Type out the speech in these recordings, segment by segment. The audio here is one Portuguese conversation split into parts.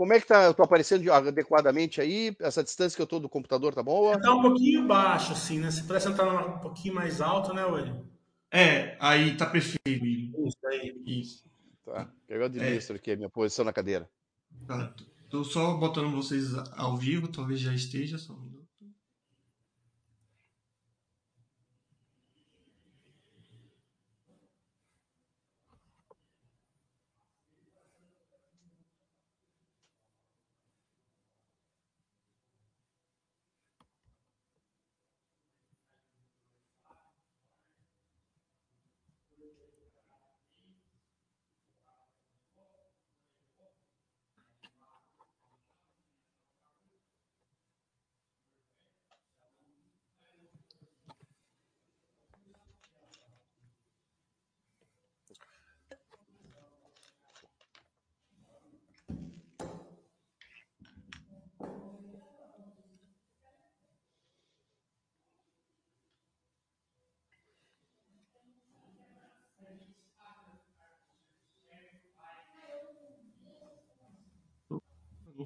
como é que tá? Eu tô aparecendo adequadamente aí? Essa distância que eu tô do computador tá boa? Tá um pouquinho baixo, assim, né? Se pudesse entrar um pouquinho mais alto, né, William? É, aí tá perfeito. Isso aí. Isso. Tá. Eu administro aqui a minha posição na cadeira. Tá. Tô só botando vocês ao vivo, talvez já esteja. Só um minuto.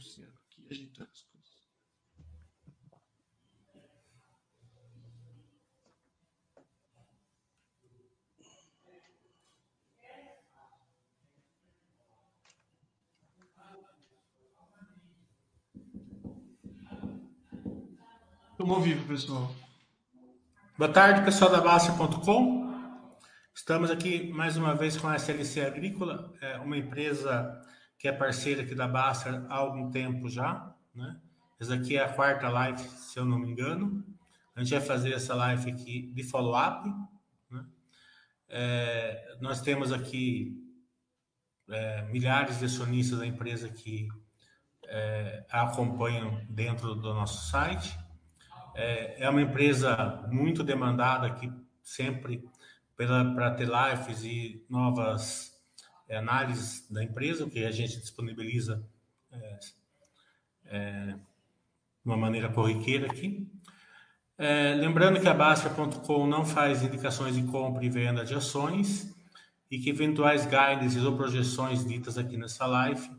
Luciano aqui as coisas. Estamos ao vivo, pessoal. Boa tarde, pessoal da Baixa.com. Estamos aqui mais uma vez com a SLC Agrícola, é uma empresa que é parceira aqui da Basta há algum tempo já, né? Essa aqui é a quarta live, se eu não me engano. A gente vai fazer essa live aqui de follow-up. Né? É, nós temos aqui é, milhares de acionistas da empresa que é, acompanham dentro do nosso site. É, é uma empresa muito demandada aqui sempre para ter lives e novas é, análises da empresa, que a gente disponibiliza é, é, de uma maneira corriqueira aqui. É, lembrando que a Bastia.com não faz indicações de compra e venda de ações e que eventuais guidances ou projeções ditas aqui nessa live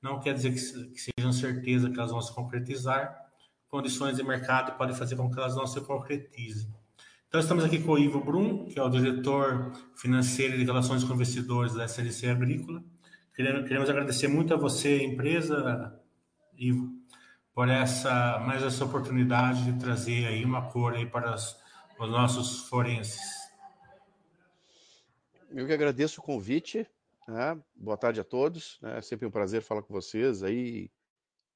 não quer dizer que, que sejam certeza que elas vão se concretizar. Condições de mercado podem fazer com que elas não se concretizem. Então, estamos aqui com o Ivo Brum, que é o diretor financeiro de relações com investidores da SLC Agrícola. Queremos agradecer muito a você, empresa, Ivo, por essa mais essa oportunidade de trazer aí uma cor aí para os, os nossos forenses. Eu que agradeço o convite. Né? Boa tarde a todos. Né? É sempre um prazer falar com vocês aí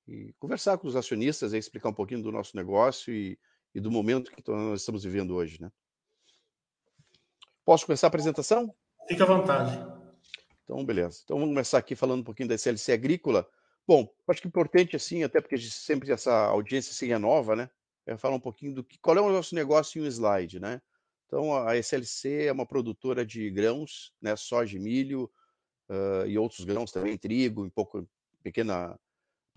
e conversar com os acionistas, aí, explicar um pouquinho do nosso negócio e e do momento que nós estamos vivendo hoje. Né? Posso começar a apresentação? Fique à vontade. Então, beleza. Então, vamos começar aqui falando um pouquinho da SLC Agrícola. Bom, acho que é importante, assim, até porque sempre essa audiência assim, é nova, né? É falar um pouquinho do que, qual é o nosso negócio em um slide, né? Então, a SLC é uma produtora de grãos, né? Soja milho, uh, e outros grãos também, trigo, em pouco, pequena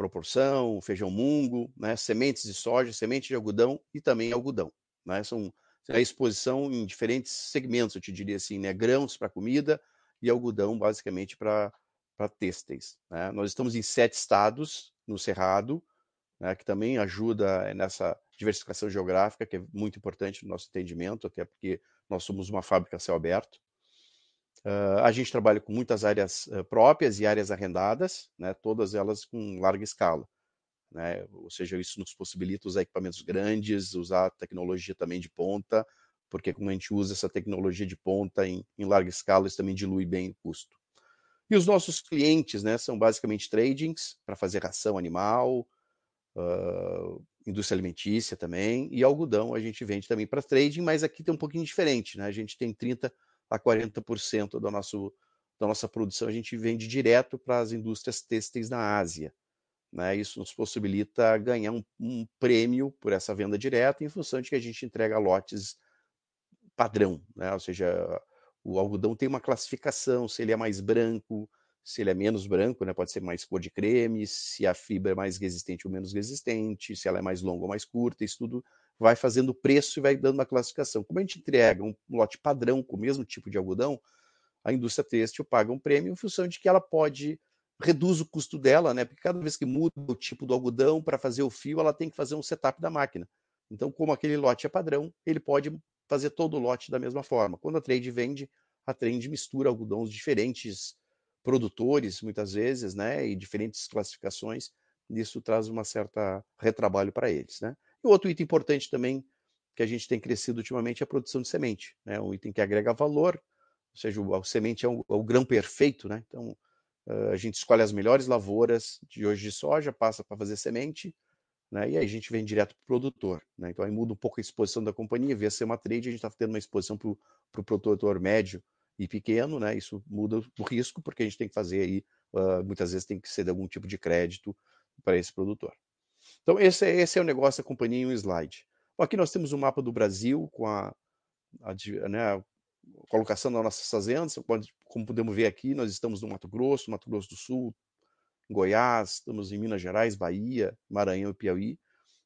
proporção, feijão mungo, né, sementes de soja, semente de algodão e também algodão. Né, são a exposição em diferentes segmentos, eu te diria assim, né, grãos para comida e algodão basicamente para têxteis. Né. Nós estamos em sete estados no Cerrado, né, que também ajuda nessa diversificação geográfica, que é muito importante no nosso entendimento, até porque nós somos uma fábrica a céu aberto. Uh, a gente trabalha com muitas áreas uh, próprias e áreas arrendadas, né, todas elas com larga escala. Né, ou seja, isso nos possibilita usar equipamentos grandes, usar tecnologia também de ponta, porque quando a gente usa essa tecnologia de ponta em, em larga escala, isso também dilui bem o custo. E os nossos clientes né, são basicamente tradings para fazer ração animal, uh, indústria alimentícia também, e algodão a gente vende também para trading, mas aqui tem um pouquinho diferente, né? A gente tem 30 a 40% do nosso, da nossa produção a gente vende direto para as indústrias têxteis na Ásia. Né? Isso nos possibilita ganhar um, um, prêmio por essa venda direta em função de que a gente entrega lotes padrão, né? ou seja, o algodão tem uma classificação, se ele é mais branco, se ele é menos branco, né? pode ser mais cor de creme, se a fibra é mais resistente ou menos resistente, se ela é mais longa ou mais curta, isso tudo vai fazendo preço e vai dando uma classificação. Como a gente entrega um lote padrão com o mesmo tipo de algodão, a indústria têxtil paga um prêmio em função de que ela pode reduz o custo dela, né? Porque cada vez que muda o tipo do algodão para fazer o fio, ela tem que fazer um setup da máquina. Então, como aquele lote é padrão, ele pode fazer todo o lote da mesma forma. Quando a trade vende, a trade mistura algodões diferentes produtores, muitas vezes, né? E diferentes classificações. Isso traz uma certa retrabalho para eles, né? E outro item importante também que a gente tem crescido ultimamente é a produção de semente, né? Um item que agrega valor, ou seja, o, a semente é o, é o grão perfeito, né? Então, Uh, a gente escolhe as melhores lavouras de hoje de soja, passa para fazer semente, né, e aí a gente vem direto para o produtor. Né, então aí muda um pouco a exposição da companhia, via ser uma trade, a gente está tendo uma exposição para o pro produtor médio e pequeno, né, isso muda o risco, porque a gente tem que fazer aí, uh, muitas vezes tem que ceder algum tipo de crédito para esse produtor. Então esse, é, esse é o negócio da companhia em um slide. Bom, aqui nós temos um mapa do Brasil com a, a, né, colocação das nossas fazendas. Como podemos ver aqui, nós estamos no Mato Grosso, Mato Grosso do Sul, Goiás, estamos em Minas Gerais, Bahia, Maranhão e Piauí.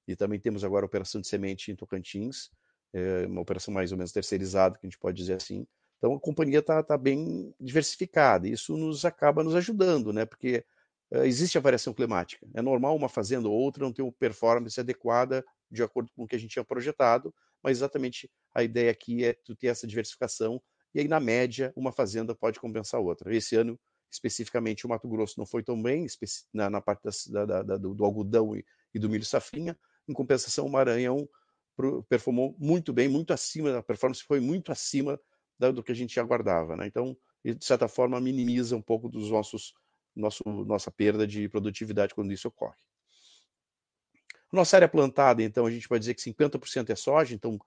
E também temos agora a operação de semente em Tocantins, é uma operação mais ou menos terceirizada, que a gente pode dizer assim. Então a companhia está tá bem diversificada. Isso nos acaba nos ajudando, né? Porque existe a variação climática. É normal uma fazenda ou outra não ter uma performance adequada de acordo com o que a gente tinha projetado, mas exatamente a ideia aqui é tu ter essa diversificação e aí na média uma fazenda pode compensar a outra. Esse ano especificamente o Mato Grosso não foi tão bem na, na parte da, da, da, do, do, algodão e, e, do milho safrinha. Em compensação, o Maranhão performou muito bem, muito acima, a performance foi muito acima do que a gente aguardava. Né? Então, de certa forma, minimiza um pouco dos nossos nosso, nossa perda de produtividade quando isso ocorre. Nossa área plantada, então, a gente pode dizer que 50% é soja, então,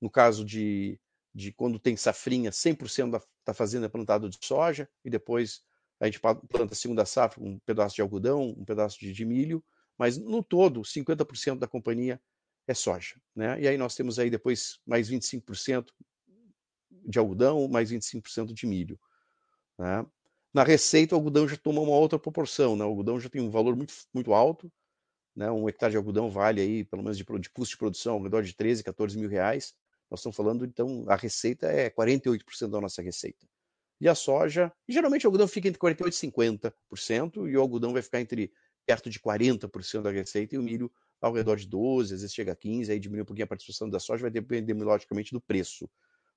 no caso de, de quando tem safrinha, 100% da, da fazenda é plantado de soja, e depois a gente planta a segunda safra, um pedaço de algodão, um pedaço de, de milho, mas no todo, 50% da companhia é soja. Né? E aí nós temos aí depois mais 25% de algodão, mais 25% de milho. Né? Na receita, o algodão já toma uma outra proporção. Né? O algodão já tem um valor muito, muito alto, né, um hectare de algodão vale aí, pelo menos de, de custo de produção, ao redor de 13, 14 mil reais. Nós estamos falando, então, a receita é 48% da nossa receita. E a soja, geralmente o algodão fica entre 48% e 50%, e o algodão vai ficar entre perto de 40% da receita, e o milho ao redor de 12%, às vezes chega a 15%, aí diminui um pouquinho a participação da soja, vai depender, logicamente, do preço.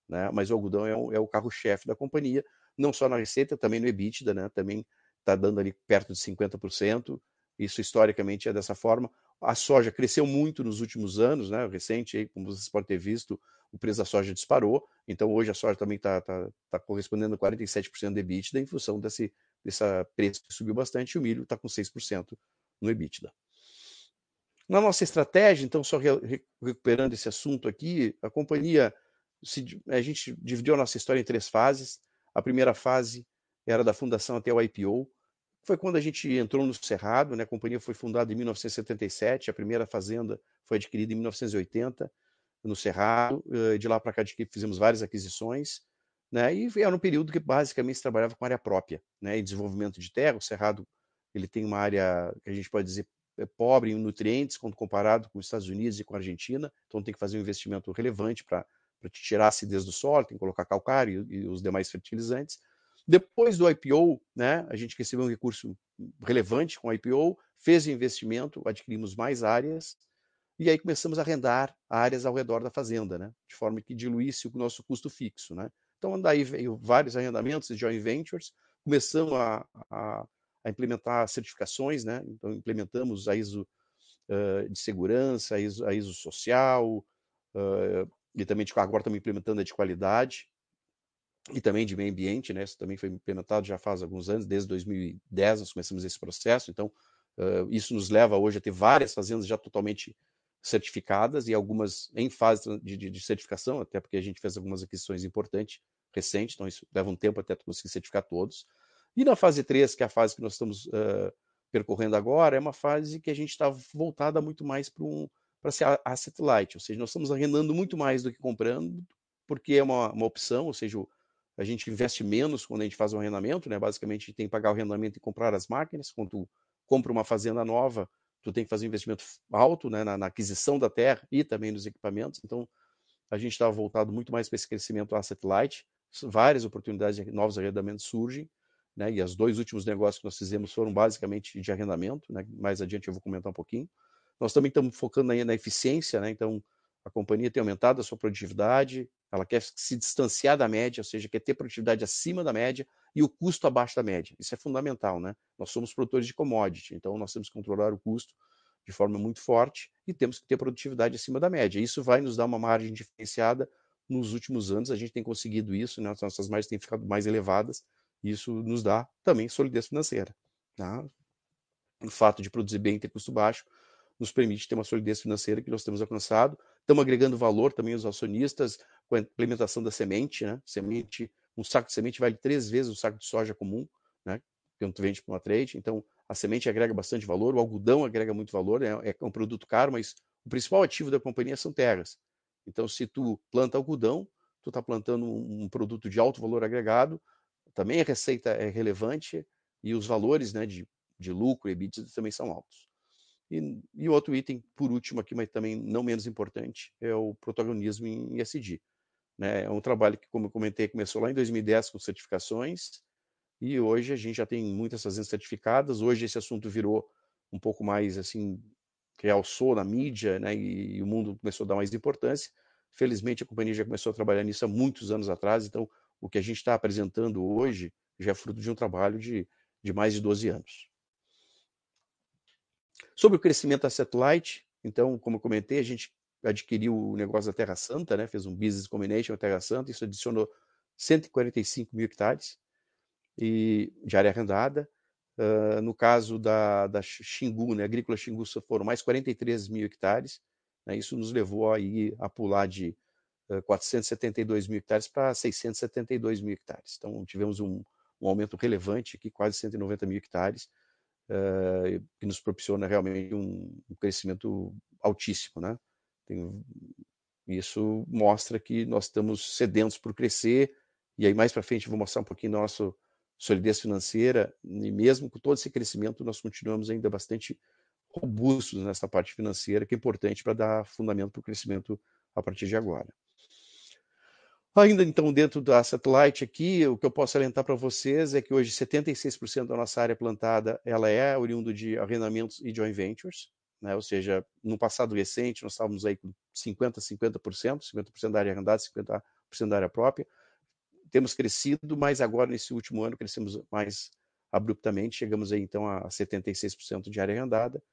Né? Mas o algodão é, o, é o carro-chefe da companhia, não só na receita, também no EBITDA, né? também está dando ali perto de 50%, isso historicamente é dessa forma. A soja cresceu muito nos últimos anos, né? Recente, aí, como vocês podem ter visto, o preço da soja disparou. Então hoje a soja também está tá, tá correspondendo a 47% do EBITDA em função desse, desse preço que subiu bastante. E o milho está com 6% no EBITDA. Na nossa estratégia, então, só recuperando esse assunto aqui, a companhia, a gente dividiu a nossa história em três fases. A primeira fase era da fundação até o IPO, foi quando a gente entrou no Cerrado, né? A companhia foi fundada em 1977, a primeira fazenda foi adquirida em 1980 no Cerrado. Eh, de lá para cá fizemos várias aquisições, né? E era um período que basicamente se trabalhava com área própria, né? Em desenvolvimento de terra, o Cerrado ele tem uma área que a gente pode dizer é pobre em nutrientes quando comparado com os Estados Unidos e com a Argentina, então tem que fazer um investimento relevante para tirar a acidez do solo, tem que colocar calcário e, e os demais fertilizantes. Depois do IPO, né, a gente recebeu um recurso relevante com o IPO, fez investimento, adquirimos mais áreas, e aí começamos a arrendar áreas ao redor da fazenda, né, de forma que diluísse o nosso custo fixo. Né. Então, daí veio vários arrendamentos de joint ventures, começamos a, a, a implementar certificações, né, então implementamos a ISO uh, de segurança, a ISO, a ISO social, uh, e também de, agora estamos implementando a de qualidade, e também de meio ambiente, né? Isso também foi implementado já faz alguns anos, desde 2010 nós começamos esse processo. Então, uh, isso nos leva hoje a ter várias fazendas já totalmente certificadas e algumas em fase de, de, de certificação, até porque a gente fez algumas aquisições importantes, recentes, então isso leva um tempo até conseguir certificar todos. E na fase 3, que é a fase que nós estamos uh, percorrendo agora, é uma fase que a gente está voltada muito mais para um, ser asset light, ou seja, nós estamos arrendando muito mais do que comprando, porque é uma, uma opção, ou seja, a gente investe menos quando a gente faz um arrendamento, né? Basicamente, a gente tem que pagar o arrendamento e comprar as máquinas. Quando tu compra uma fazenda nova, tu tem que fazer um investimento alto né? na, na aquisição da terra e também nos equipamentos. Então, a gente estava voltado muito mais para esse crescimento asset light. Várias oportunidades de novos arrendamentos surgem. né? E os dois últimos negócios que nós fizemos foram basicamente de arrendamento, né? Mais adiante eu vou comentar um pouquinho. Nós também estamos focando aí na eficiência, né? Então, a companhia tem aumentado a sua produtividade, ela quer se distanciar da média, ou seja, quer ter produtividade acima da média e o custo abaixo da média. Isso é fundamental, né? Nós somos produtores de commodity, então nós temos que controlar o custo de forma muito forte e temos que ter produtividade acima da média. Isso vai nos dar uma margem diferenciada. Nos últimos anos a gente tem conseguido isso, né? nossas margens têm ficado mais elevadas e isso nos dá também solidez financeira. Tá? O fato de produzir bem e ter custo baixo nos permite ter uma solidez financeira que nós temos alcançado. Estamos agregando valor também aos acionistas com a implementação da semente. Né? Semente, um saco de semente vale três vezes o saco de soja comum, né? que tu vende para uma trade. Então, a semente agrega bastante valor, o algodão agrega muito valor, é, é um produto caro, mas o principal ativo da companhia são terras. Então, se tu planta algodão, tu está plantando um, um produto de alto valor agregado, também a receita é relevante e os valores né, de, de lucro e EBITDA também são altos. E, e outro item, por último aqui, mas também não menos importante, é o protagonismo em ESG. Né? É um trabalho que, como eu comentei, começou lá em 2010 com certificações, e hoje a gente já tem muitas fazendas certificadas. Hoje esse assunto virou um pouco mais assim, realçou na mídia, né? E, e o mundo começou a dar mais importância. Felizmente a companhia já começou a trabalhar nisso há muitos anos atrás, então o que a gente está apresentando hoje já é fruto de um trabalho de, de mais de 12 anos. Sobre o crescimento da Satellite, então, como eu comentei, a gente adquiriu o negócio da Terra Santa, né? fez um business combination com a Terra Santa, isso adicionou 145 mil hectares e, de área arrendada. Uh, no caso da, da Xingu, né, agrícola Xingu, foram mais 43 mil hectares. Né, isso nos levou aí a pular de uh, 472 mil hectares para 672 mil hectares. Então, tivemos um, um aumento relevante aqui, quase 190 mil hectares, que nos proporciona realmente um, crescimento altíssimo. Né? Tem, isso mostra que nós estamos sedentos por crescer, e aí mais para frente vou mostrar um pouquinho do nosso solidez financeira, e mesmo com todo esse crescimento, nós continuamos ainda bastante robustos nessa parte financeira, que é importante para dar fundamento para o crescimento a partir de agora. Ainda então, dentro da Satellite aqui, o que eu posso alentar para vocês é que hoje 76% da nossa área plantada ela é oriundo de arrendamentos e joint ventures, né? ou seja, no passado recente nós estávamos aí com 50%, 50%, 50% da área arrendada, 50% da área própria temos crescido, mas agora nesse último ano crescemos mais abruptamente, chegamos aí então a 76% de área arrendada,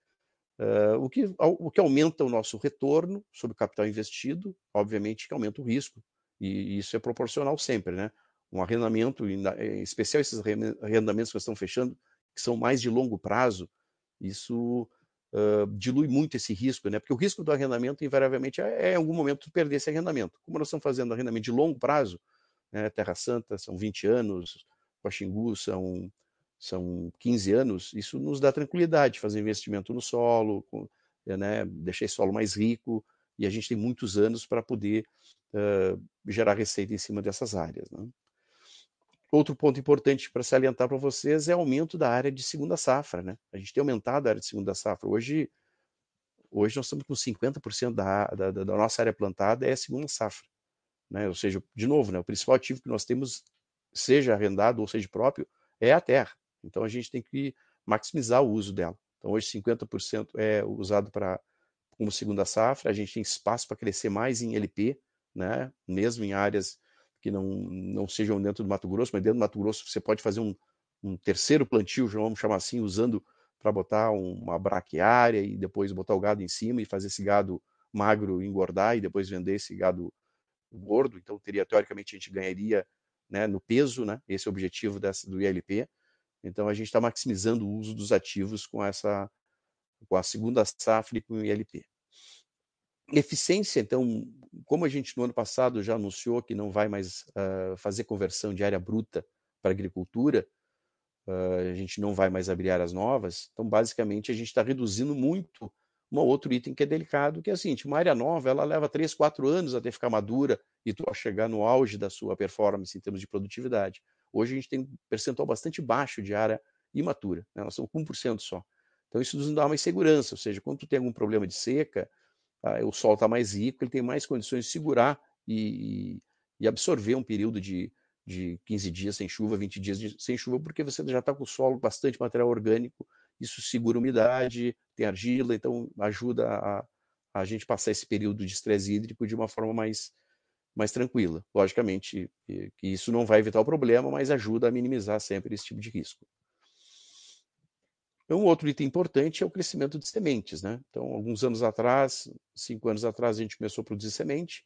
uh, o, que, o que aumenta o nosso retorno sobre o capital investido, obviamente que aumenta o risco, e isso é proporcional sempre, né? Um arrendamento, em especial esses arrendamentos que estão fechando, que são mais de longo prazo, isso uh, dilui muito esse risco, né? Porque o risco do arrendamento, invariavelmente, é, é em algum momento perder esse arrendamento. Como nós estamos fazendo arrendamento de longo prazo, né? Terra Santa são 20 anos, Coxingu são, são 15 anos, isso nos dá tranquilidade, fazer investimento no solo, com, né? deixar esse solo mais rico, e a gente tem muitos anos para poder uh, gerar receita em cima dessas áreas. Né? Outro ponto importante para salientar para vocês é o aumento da área de segunda safra. Né? A gente tem aumentado a área de segunda safra. Hoje, hoje nós estamos com 50% da, da, da nossa área plantada é segunda safra. Né? Ou seja, de novo, né, o principal ativo que nós temos, seja arrendado ou seja próprio, é a terra. Então a gente tem que maximizar o uso dela. Então hoje 50% é usado para como segunda safra, a gente tem espaço para crescer mais em LP, né? mesmo em áreas que não, não sejam dentro do Mato Grosso, mas dentro do Mato Grosso você pode fazer um, um terceiro plantio, vamos chamar assim, usando para botar uma braquiária e depois botar o gado em cima e fazer esse gado magro engordar e depois vender esse gado gordo, então teria teoricamente a gente ganharia né, no peso, né? Esse é objetivo dessa, do ILP. Então a gente está maximizando o uso dos ativos com essa com a segunda safra e com o ILP. Eficiência, então, como a gente no ano passado já anunciou que não vai mais uh, fazer conversão de área bruta para agricultura, uh, a gente não vai mais abrir áreas novas, então basicamente a gente está reduzindo muito um outro item que é delicado, que é assim, uma área nova, ela leva 3, 4 anos até ficar madura e tu chegar no auge da sua performance em termos de produtividade. Hoje a gente tem um percentual bastante baixo de área imatura, né? nós somos 1% só. Então isso nos dá uma insegurança, ou seja, quando tu tem algum problema de seca, o solo está mais rico, ele tem mais condições de segurar e, e absorver um período de, de 15 dias sem chuva, 20 dias de, sem chuva, porque você já está com o solo bastante material orgânico, isso segura umidade, tem argila, então ajuda a, a gente passar esse período de estresse hídrico de uma forma mais, mais tranquila. Logicamente que isso não vai evitar o problema, mas ajuda a minimizar sempre esse tipo de risco. Um outro item importante é o crescimento de sementes. Né? Então, alguns anos atrás, cinco anos atrás, a gente começou a produzir semente.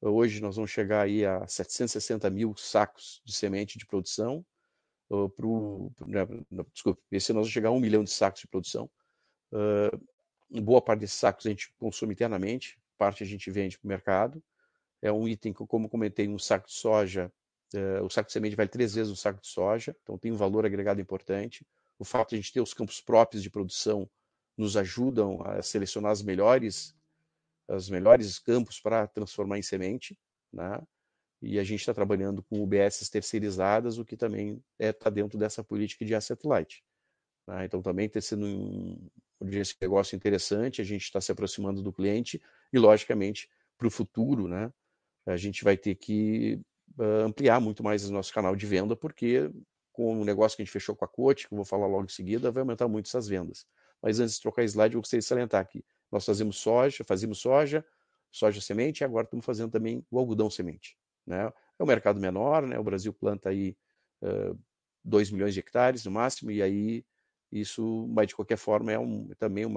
Hoje nós vamos chegar aí a 760 mil sacos de semente de produção. Uh, pro, né, desculpa, esse ano nós vamos chegar a um milhão de sacos de produção. Uh, boa parte desses sacos a gente consome internamente, parte a gente vende para o mercado. É um item que, como comentei, um saco de soja, uh, o saco de semente vale três vezes o saco de soja, então tem um valor agregado importante o fato de a gente ter os campos próprios de produção nos ajudam a selecionar as melhores, os melhores campos para transformar em semente, né? E a gente está trabalhando com UBS terceirizadas, o que também está é, tá dentro dessa política de asset light. Né? Então também está sendo um, um negócio interessante, a gente está se aproximando do cliente e, logicamente, para o futuro, né? A gente vai ter que uh, ampliar muito mais o nosso canal de venda, porque com o negócio que a gente fechou com a Coach, que eu vou falar logo em seguida, vai aumentar muito essas vendas. Mas antes de trocar slide, eu gostaria de salientar que nós fazemos soja, fazíamos soja, soja semente, e agora estamos fazendo também o algodão semente. Né? É um mercado menor, né? o Brasil planta aí uh, 2 milhões de hectares no máximo, e aí isso, mas de qualquer forma, é um, também um,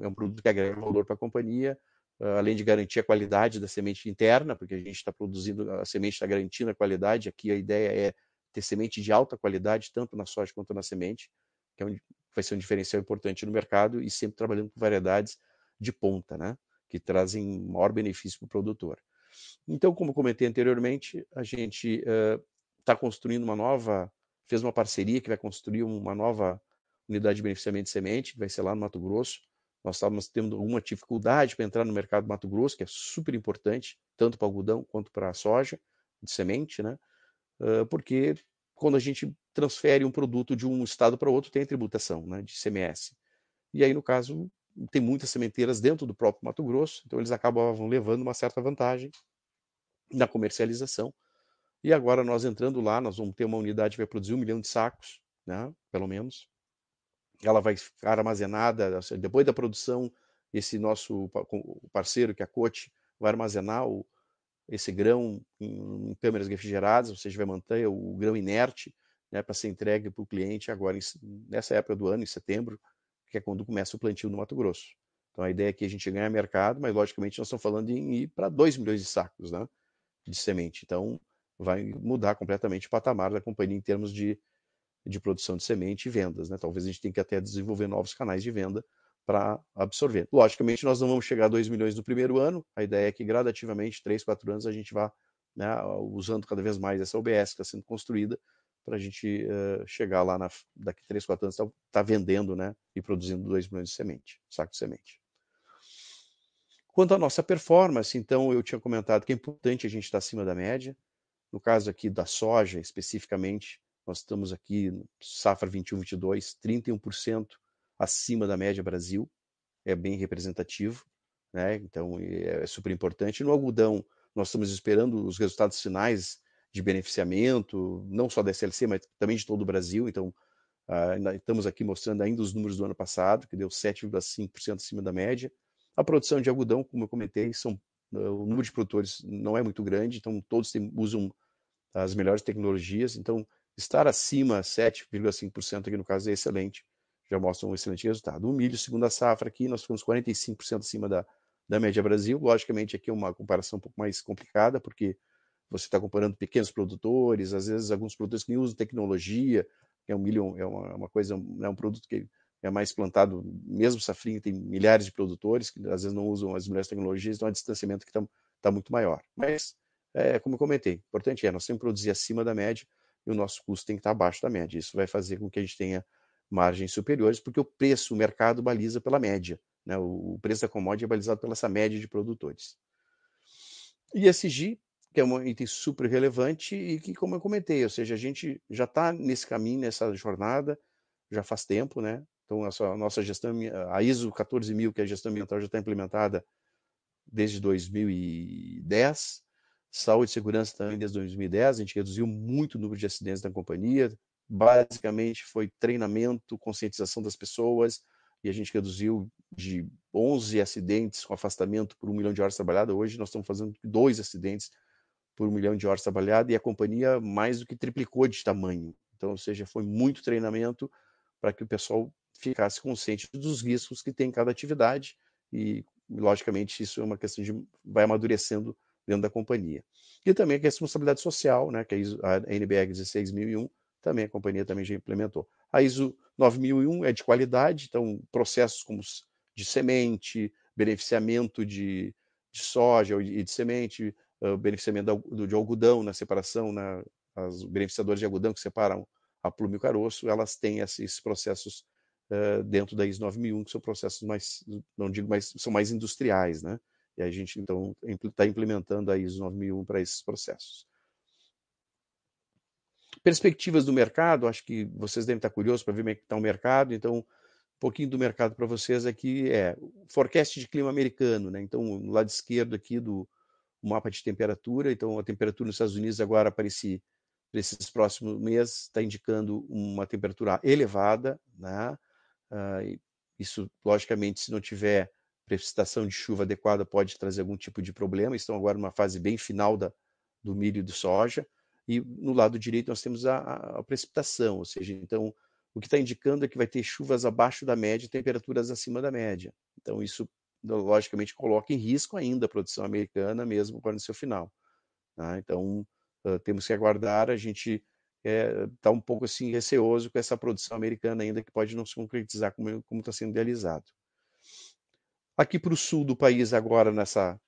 é um produto que agrega valor para a companhia, uh, além de garantir a qualidade da semente interna, porque a gente está produzindo, a semente está garantindo a qualidade, aqui a ideia é ter semente de alta qualidade, tanto na soja quanto na semente, que é um, vai ser um diferencial importante no mercado e sempre trabalhando com variedades de ponta, né? que trazem maior benefício para o produtor. Então, como comentei anteriormente, a gente está uh, construindo uma nova, fez uma parceria que vai construir uma nova unidade de beneficiamento de semente, que vai ser lá no Mato Grosso. Nós estávamos tendo alguma dificuldade para entrar no mercado do Mato Grosso, que é super importante, tanto para algodão quanto para a soja de semente, né? porque quando a gente transfere um produto de um estado para outro, tem tributação né, de CMS. E aí, no caso, tem muitas sementeiras dentro do próprio Mato Grosso, então eles acabavam levando uma certa vantagem na comercialização. E agora nós entrando lá, nós vamos ter uma unidade que vai produzir um milhão de sacos, né, pelo menos. Ela vai ficar armazenada, depois da produção, esse nosso parceiro, que é a Cote, vai armazenar o, esse grão em, em câmeras refrigeradas, ou seja, vai manter o grão inerte né, para ser entregue para o cliente agora, em, nessa época do ano, em setembro, que é quando começa o plantio no Mato Grosso. Então a ideia é que a gente ganhe mercado, mas logicamente nós estamos falando em ir para 2 milhões de sacos né, de semente. Então vai mudar completamente o patamar da companhia em termos de, de produção de semente e vendas. Né? Talvez a gente tenha que até desenvolver novos canais de venda para absorver. Logicamente, nós não vamos chegar a 2 milhões no primeiro ano, a ideia é que gradativamente, 3, 4 anos, a gente vá né, usando cada vez mais essa OBS que está sendo construída para a gente uh, chegar lá na, daqui 3, 4 anos, está tá vendendo né, e produzindo 2 milhões de semente, saco de semente. Quanto à nossa performance, então, eu tinha comentado que é importante a gente estar acima da média. No caso aqui da soja, especificamente, nós estamos aqui, safra 21-22, 31% acima da média Brasil, é bem representativo, né? então é, é super importante. No algodão, nós estamos esperando os resultados finais de beneficiamento, não só da SLC, mas também de todo o Brasil. Então, uh, estamos aqui mostrando ainda os números do ano passado, que deu 7,5% acima da média. A produção de algodão, como eu comentei, são, uh, o número de produtores não é muito grande, então todos tem, usam as melhores tecnologias. Então, estar acima 7,5% aqui no caso é excelente já mostra um excelente resultado. O milho, segunda safra aqui, nós ficamos 45% acima da, da média Brasil. Logicamente, aqui é uma comparação um pouco mais complicada, porque você está comparando pequenos produtores, às vezes alguns produtores que nem usam tecnologia, é um milho, é uma, uma coisa, é um produto que é mais plantado, mesmo safrinha, tem milhares de produtores que às vezes não usam as melhores tecnologias, então o distanciamento que está tá muito maior. Mas, é, como eu comentei, importante é, nós temos que produzir acima da média e o nosso custo tem que estar abaixo da média. Isso vai fazer com que a gente tenha margens superiores, porque o preço, o mercado baliza pela média. Né? O preço da commodity é balizado pela essa média de produtores. E ESG, que é um item super relevante e que, como eu comentei, ou seja, a gente já está nesse caminho, nessa jornada, já faz tempo, né? Então, a nossa gestão, a ISO 14000, que é a gestão ambiental, já está implementada desde 2010. saúde e segurança também desde 2010, a gente reduziu muito o número de acidentes na companhia, basicamente foi treinamento, conscientização das pessoas, e a gente reduziu de 11 acidentes com afastamento por um milhão de horas trabalhadas. Hoje nós estamos fazendo dois acidentes por um milhão de horas trabalhadas e a companhia mais do que triplicou de tamanho. Então, ou seja, foi muito treinamento para que o pessoal ficasse consciente dos riscos que tem cada atividade e, logicamente, isso é uma questão de vai amadurecendo dentro da companhia. E também a responsabilidade social, né, que a NBR 16001 também a companhia também já implementou. A ISO 9001 é de qualidade, então processos como de semente, beneficiamento de, de soja e de semente, uh, beneficiamento de algodão na separação, na, as beneficiadores de algodão que separam a plume e o caroço, elas têm esses processos uh, dentro da ISO 9001, que são processos mais, não digo mais, são mais industriais, né? E a gente, então, está implementando a ISO 9001 para esses processos. Perspectivas do mercado, acho que vocês devem estar curiosos para ver como é que está o mercado, então um pouquinho do mercado para vocês aqui é o forecast de clima americano, né? Então, no lado esquerdo aqui do mapa de temperatura, então a temperatura nos Estados Unidos agora para, esse, esses próximos meses está indicando uma temperatura elevada, né? Uh, isso, logicamente, se não tiver precipitação de chuva adequada, pode trazer algum tipo de problema. Estão agora numa fase bem final da, do milho e do soja. E no lado direito nós temos a, a precipitação, ou seja, então o que está indicando é que vai ter chuvas abaixo da média e temperaturas acima da média. Então isso logicamente coloca em risco ainda a produção americana mesmo para no seu final. Tá? Então uh, temos que aguardar. A gente está é, tá um pouco assim receoso com essa produção americana ainda que pode não se concretizar como está sendo idealizado. Aqui para o sul do país agora nessa,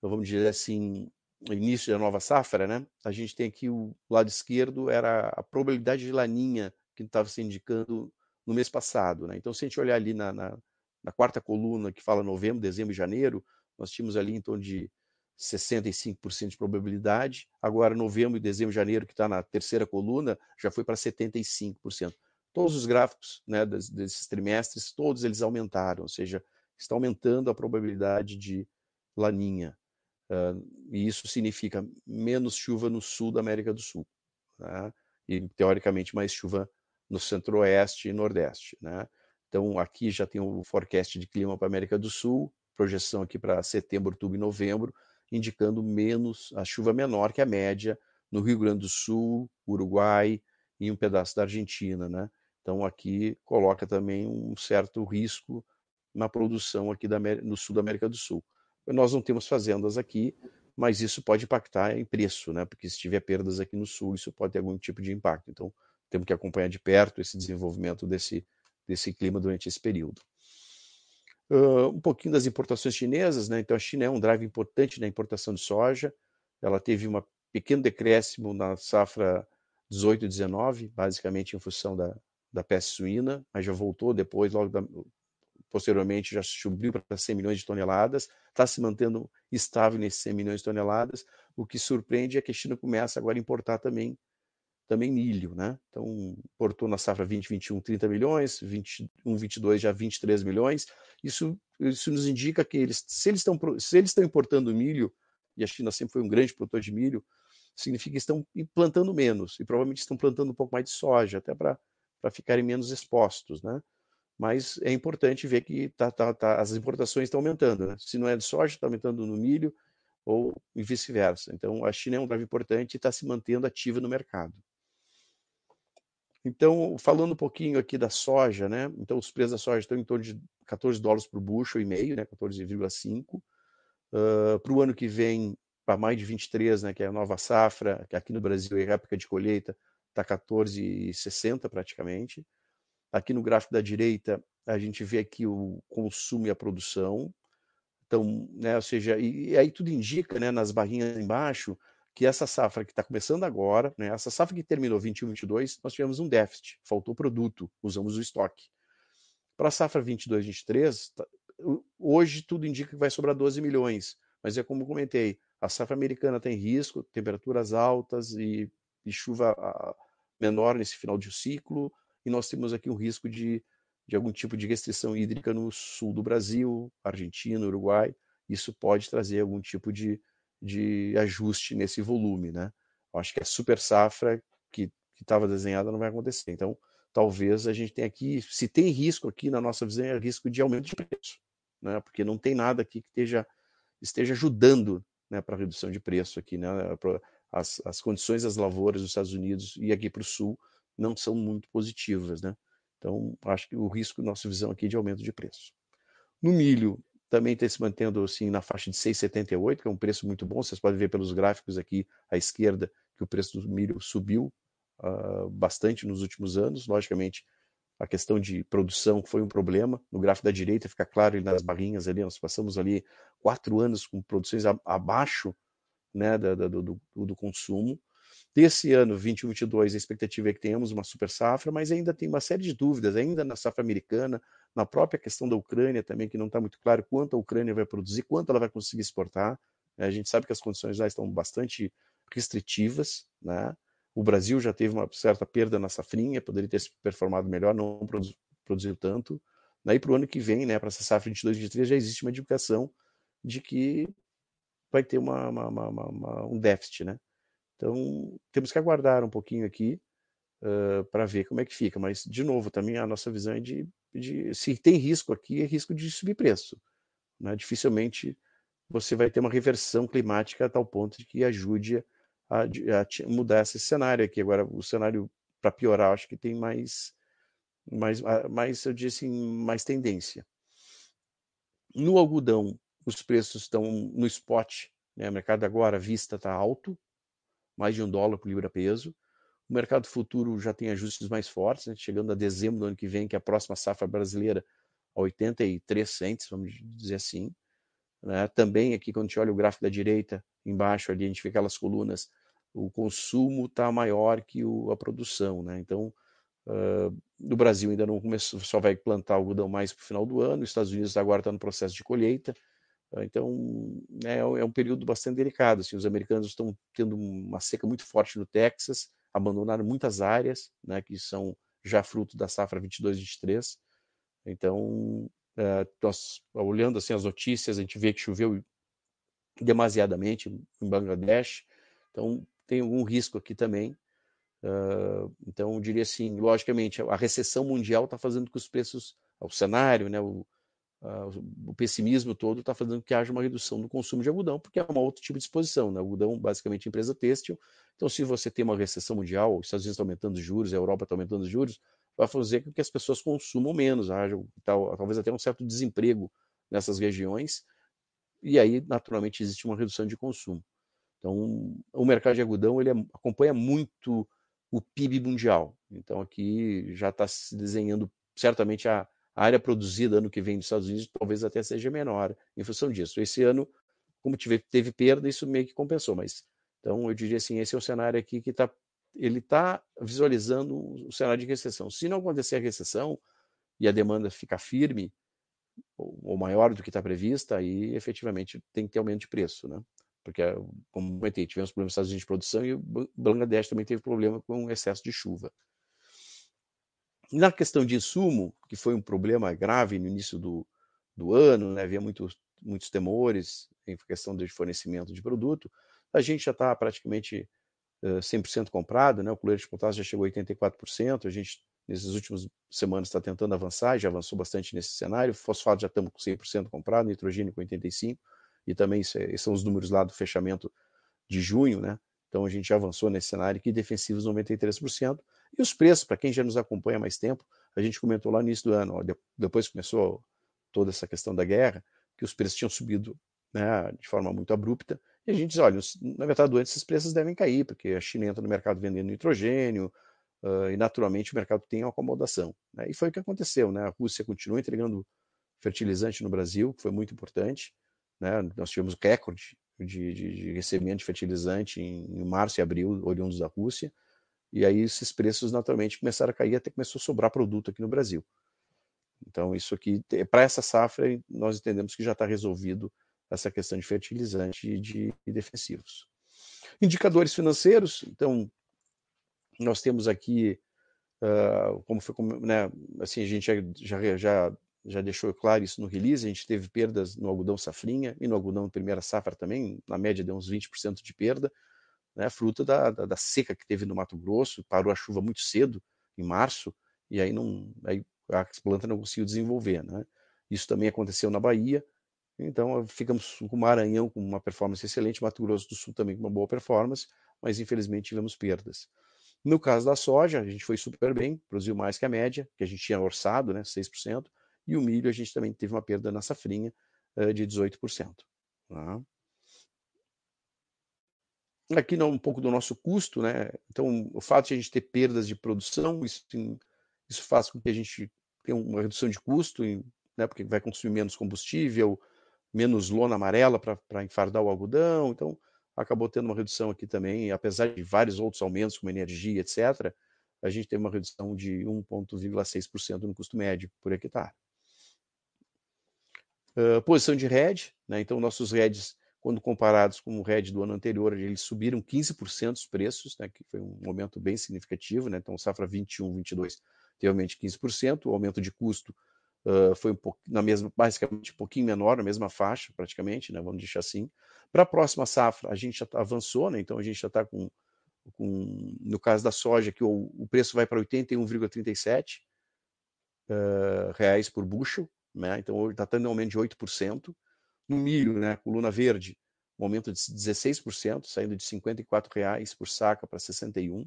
vamos dizer assim, início da nova safra, né? A gente tem aqui o lado esquerdo era a probabilidade de laninha que estava se indicando no mês passado, né? Então, se a gente olhar ali na, na, na, quarta coluna que fala novembro, dezembro e janeiro, nós tínhamos ali em torno de 65% de probabilidade. Agora, novembro, dezembro e janeiro, que está na terceira coluna, já foi para 75%. Todos os gráficos né, desses trimestres, todos eles aumentaram, ou seja, está aumentando a probabilidade de laninha. Uh, e isso significa menos chuva no sul da América do Sul. Né? E, teoricamente, mais chuva no centro-oeste e nordeste. Né? Então, aqui já tem o forecast de clima para a América do Sul, projeção aqui para setembro, outubro e novembro, indicando menos, a chuva menor que a média no Rio Grande do Sul, Uruguai e um pedaço da Argentina. Né? Então, aqui coloca também um certo risco na produção aqui da, no sul da América do Sul. Nós não temos fazendas aqui, mas isso pode impactar em preço, né? Porque se tiver perdas aqui no sul, isso pode ter algum tipo de impacto. Então, temos que acompanhar de perto esse desenvolvimento desse, desse clima durante esse período. Uh, um pouquinho das importações chinesas, né? Então, a China é um drive importante na importação de soja. Ela teve um pequeno decréscimo na safra 18 e 19, basicamente em função da, da peste suína, mas já voltou depois, logo da, posteriormente já subiu para 100 milhões de toneladas, está se mantendo estável nesses 100 milhões de toneladas. O que surpreende é que a China começa agora a importar também, também milho, né? Então, importou na safra 2021 30 milhões, 21, 22 já 23 milhões. Isso, isso nos indica que eles, se eles estão se eles estão importando milho, e a China sempre foi um grande produtor de milho, significa que estão plantando menos e provavelmente estão plantando um pouco mais de soja, até para ficarem menos expostos, né? Mas é importante ver que tá, tá, tá, as importações estão aumentando. Né? Se não é de soja, está aumentando no milho ou vice-versa. Então, a China é um drive importante e está se mantendo ativa no mercado. Então, falando um pouquinho aqui da soja, né? Então, os preços da soja estão em torno de 14 dólares por bushel e meio, né? 14,5. Uh, para o ano que vem, para mais de 23, né? Que é a nova safra, que aqui no Brasil é época de colheita, está 14,60 praticamente. Aqui no gráfico da direita, a gente vê aqui o consumo e a produção. Então, né, ou seja, e, e aí tudo indica, né, nas barrinhas embaixo, que essa safra que está começando agora, né, essa safra que terminou 21, 22, nós tivemos um déficit, faltou produto, usamos o estoque. Para a safra 22, 23, tá, hoje tudo indica que vai sobrar 12 milhões, mas é como comentei, a safra americana tem risco, temperaturas altas e, e chuva menor nesse final de ciclo, e nós temos aqui um risco de, de algum tipo de restrição hídrica no sul do Brasil, Argentina, Uruguai. Isso pode trazer algum tipo de, de ajuste nesse volume, né? Acho que a super safra que estava desenhada não vai acontecer. Então, talvez a gente tenha aqui, se tem risco aqui na nossa visão, é risco de aumento de preço, né? Porque não tem nada aqui que esteja, esteja ajudando né, para redução de preço aqui, né? As, as condições das lavouras dos Estados Unidos e aqui para o sul não são muito positivas, né? Então, acho que o risco, nossa visão aqui, é de aumento de preço. No milho, também está se mantendo assim na faixa de 6,78, que é um preço muito bom. Vocês podem ver pelos gráficos aqui à esquerda que o preço do milho subiu uh, bastante nos últimos anos. Logicamente, a questão de produção foi um problema. No gráfico da direita fica claro nas barrinhas ali, nós passamos ali quatro anos com produções abaixo né, do, do, do, do consumo. Desse ano, 21, 22, a expectativa é que tenhamos uma super safra, mas ainda tem uma série de dúvidas, ainda na safra americana, na própria questão da Ucrânia também, que não está muito claro quanto a Ucrânia vai produzir, quanto ela vai conseguir exportar. A gente sabe que as condições lá estão bastante restritivas, né? O Brasil já teve uma certa perda na safrinha, poderia ter se performado melhor, não produziu, tanto. Daí para o ano que vem, né, para essa safra 22, 23, já existe uma divulgação de que vai ter uma, uma, uma, um déficit, né? Então temos que aguardar um pouquinho aqui uh, para ver como é que fica. Mas de novo, também a nossa visão é de, de se tem risco aqui, é risco de subir preço. Né? Dificilmente você vai ter uma reversão climática a tal ponto de que ajude a, a mudar esse cenário aqui. Agora, o cenário, para piorar, acho que tem mais, mais, mais, eu disse, assim, mais tendência. No algodão, os preços estão no spot, né? o mercado agora, à vista, está alto, mais de um dólar por libra-peso. O mercado futuro já tem ajustes mais fortes, né? chegando a dezembro do ano que vem, que é a próxima safra brasileira, a 83 centes, vamos dizer assim. Né? Também aqui, quando a gente olha o gráfico da direita, embaixo ali, a gente vê aquelas colunas, o consumo está maior que o, a produção. Né? Então, uh, no Brasil ainda não começou, só vai plantar algodão mais para o final do ano, os Estados Unidos agora está no processo de colheita, então é, é, um período bastante delicado. Assim, os americanos estão tendo uma seca muito forte no Texas, abandonaram muitas áreas né, que são já fruto da safra 22-23. Então é, nós, olhando assim as notícias, a gente vê que choveu demasiadamente em Bangladesh, então tem algum risco aqui também. Uh, então, eu diria assim, logicamente, a recessão mundial está fazendo com que os preços, o cenário, né, o, o pessimismo todo está fazendo que haja uma redução do consumo de algodão, porque é um outro tipo de exposição. Né? Algodão, basicamente, empresa têxtil. Então, se você tem uma recessão mundial, os Estados Unidos estão aumentando os juros, a Europa está aumentando os juros, vai fazer com que as pessoas consumam menos, haja tal, talvez até um certo desemprego nessas regiões, e aí, naturalmente, existe uma redução de consumo. Então, o mercado de algodão ele acompanha muito o PIB mundial. Então, aqui já está se desenhando certamente a, a área produzida ano que vem nos Estados Unidos talvez até seja menor em função disso. Esse ano, como tive, teve perda, isso meio que compensou, mas então eu diria assim, esse é o cenário aqui que está ele está visualizando o cenário de recessão. Se não acontecer a recessão e a demanda ficar firme ou maior do que está prevista, aí efetivamente tem que ter aumento de preço, né? Porque, como comentei, tivemos problemas nos Estados Unidos de produção e o Bangladesh também teve problema com excesso de chuva. Na questão de insumo, que foi um problema grave no início do, do ano, né, havia muitos, muitos temores em questão de fornecimento de produto, a gente já está praticamente 100% comprado, né? o cloreto de potássio já chegou a 84%, a gente, nessas últimas semanas, está tentando avançar, já avançou bastante nesse cenário, fosfato já estamos com 100% comprado, nitrogênio com 85%, e também é, são os números lá do fechamento de junho, né? Então a gente já avançou nesse cenário aqui, defensivos 93%, e os preços, para quem já nos acompanha há mais tempo, a gente comentou lá no início do ano, depois começou toda essa questão da guerra, que os preços tinham subido né, de forma muito abrupta, e a gente diz, olha, na metade do ano esses preços devem cair, porque a China entra no mercado vendendo nitrogênio, uh, e naturalmente o mercado tem acomodação. Né? E foi o que aconteceu, né? A Rússia continua entregando fertilizante no Brasil, que foi muito importante. Né? Nós tivemos recorde de, de, de recebimento de fertilizante em, em, março e abril, oriundos da Rússia, e aí esses preços naturalmente começaram a cair, até começou a sobrar produto aqui no Brasil. Então, isso aqui, para essa safra, nós entendemos que já está resolvido essa questão de fertilizante e de defensivos. Indicadores financeiros, então, nós temos aqui, uh, como foi, né, assim, a gente já, já, já já deixou claro isso no release, a gente teve perdas no algodão safrinha e no algodão primeira safra também, na média deu uns 20% de perda, né, fruto da, da, da, seca que teve no Mato Grosso, parou a chuva muito cedo, em março, e aí, não, aí a planta não conseguiu desenvolver. Né? Isso também aconteceu na Bahia, então ficamos com o Maranhão com uma performance excelente, Mato Grosso do Sul também com uma boa performance, mas infelizmente tivemos perdas. No caso da soja, a gente foi super bem, produziu mais que a média, que a gente tinha orçado, né, 6%, e o milho a gente também teve uma perda na safrinha uh, de 18%. Tá? Aqui não, um pouco do nosso custo, né? Então, o fato de a gente ter perdas de produção, isso, isso faz com que a gente tenha uma redução de custo, né? porque vai consumir menos combustível, menos lona amarela para enfardar o algodão. Então, acabou tendo uma redução aqui também, apesar de vários outros aumentos, como energia, etc., a gente teve uma redução de 1,6% no custo médio por hectare. Uh, posição de RED, né? então nossos REDs, quando comparados com o RED do ano anterior, eles subiram 15% os preços, né? que foi um aumento bem significativo, né? então safra 21, 22 teve de 15%, o aumento de custo uh, foi um pouco, na mesma, basicamente um pouquinho menor, na mesma faixa, praticamente, né, vamos deixar assim. Para a próxima safra, a gente já tá, avançou, né, então a gente já está com, com, no caso da soja, que o, o preço vai para 81,37 uh, reais por bushel, né, então está tendo um aumento de 8%. No milho, né, coluna verde, um aumento de 16%, saindo de 54 reais por saca para 61.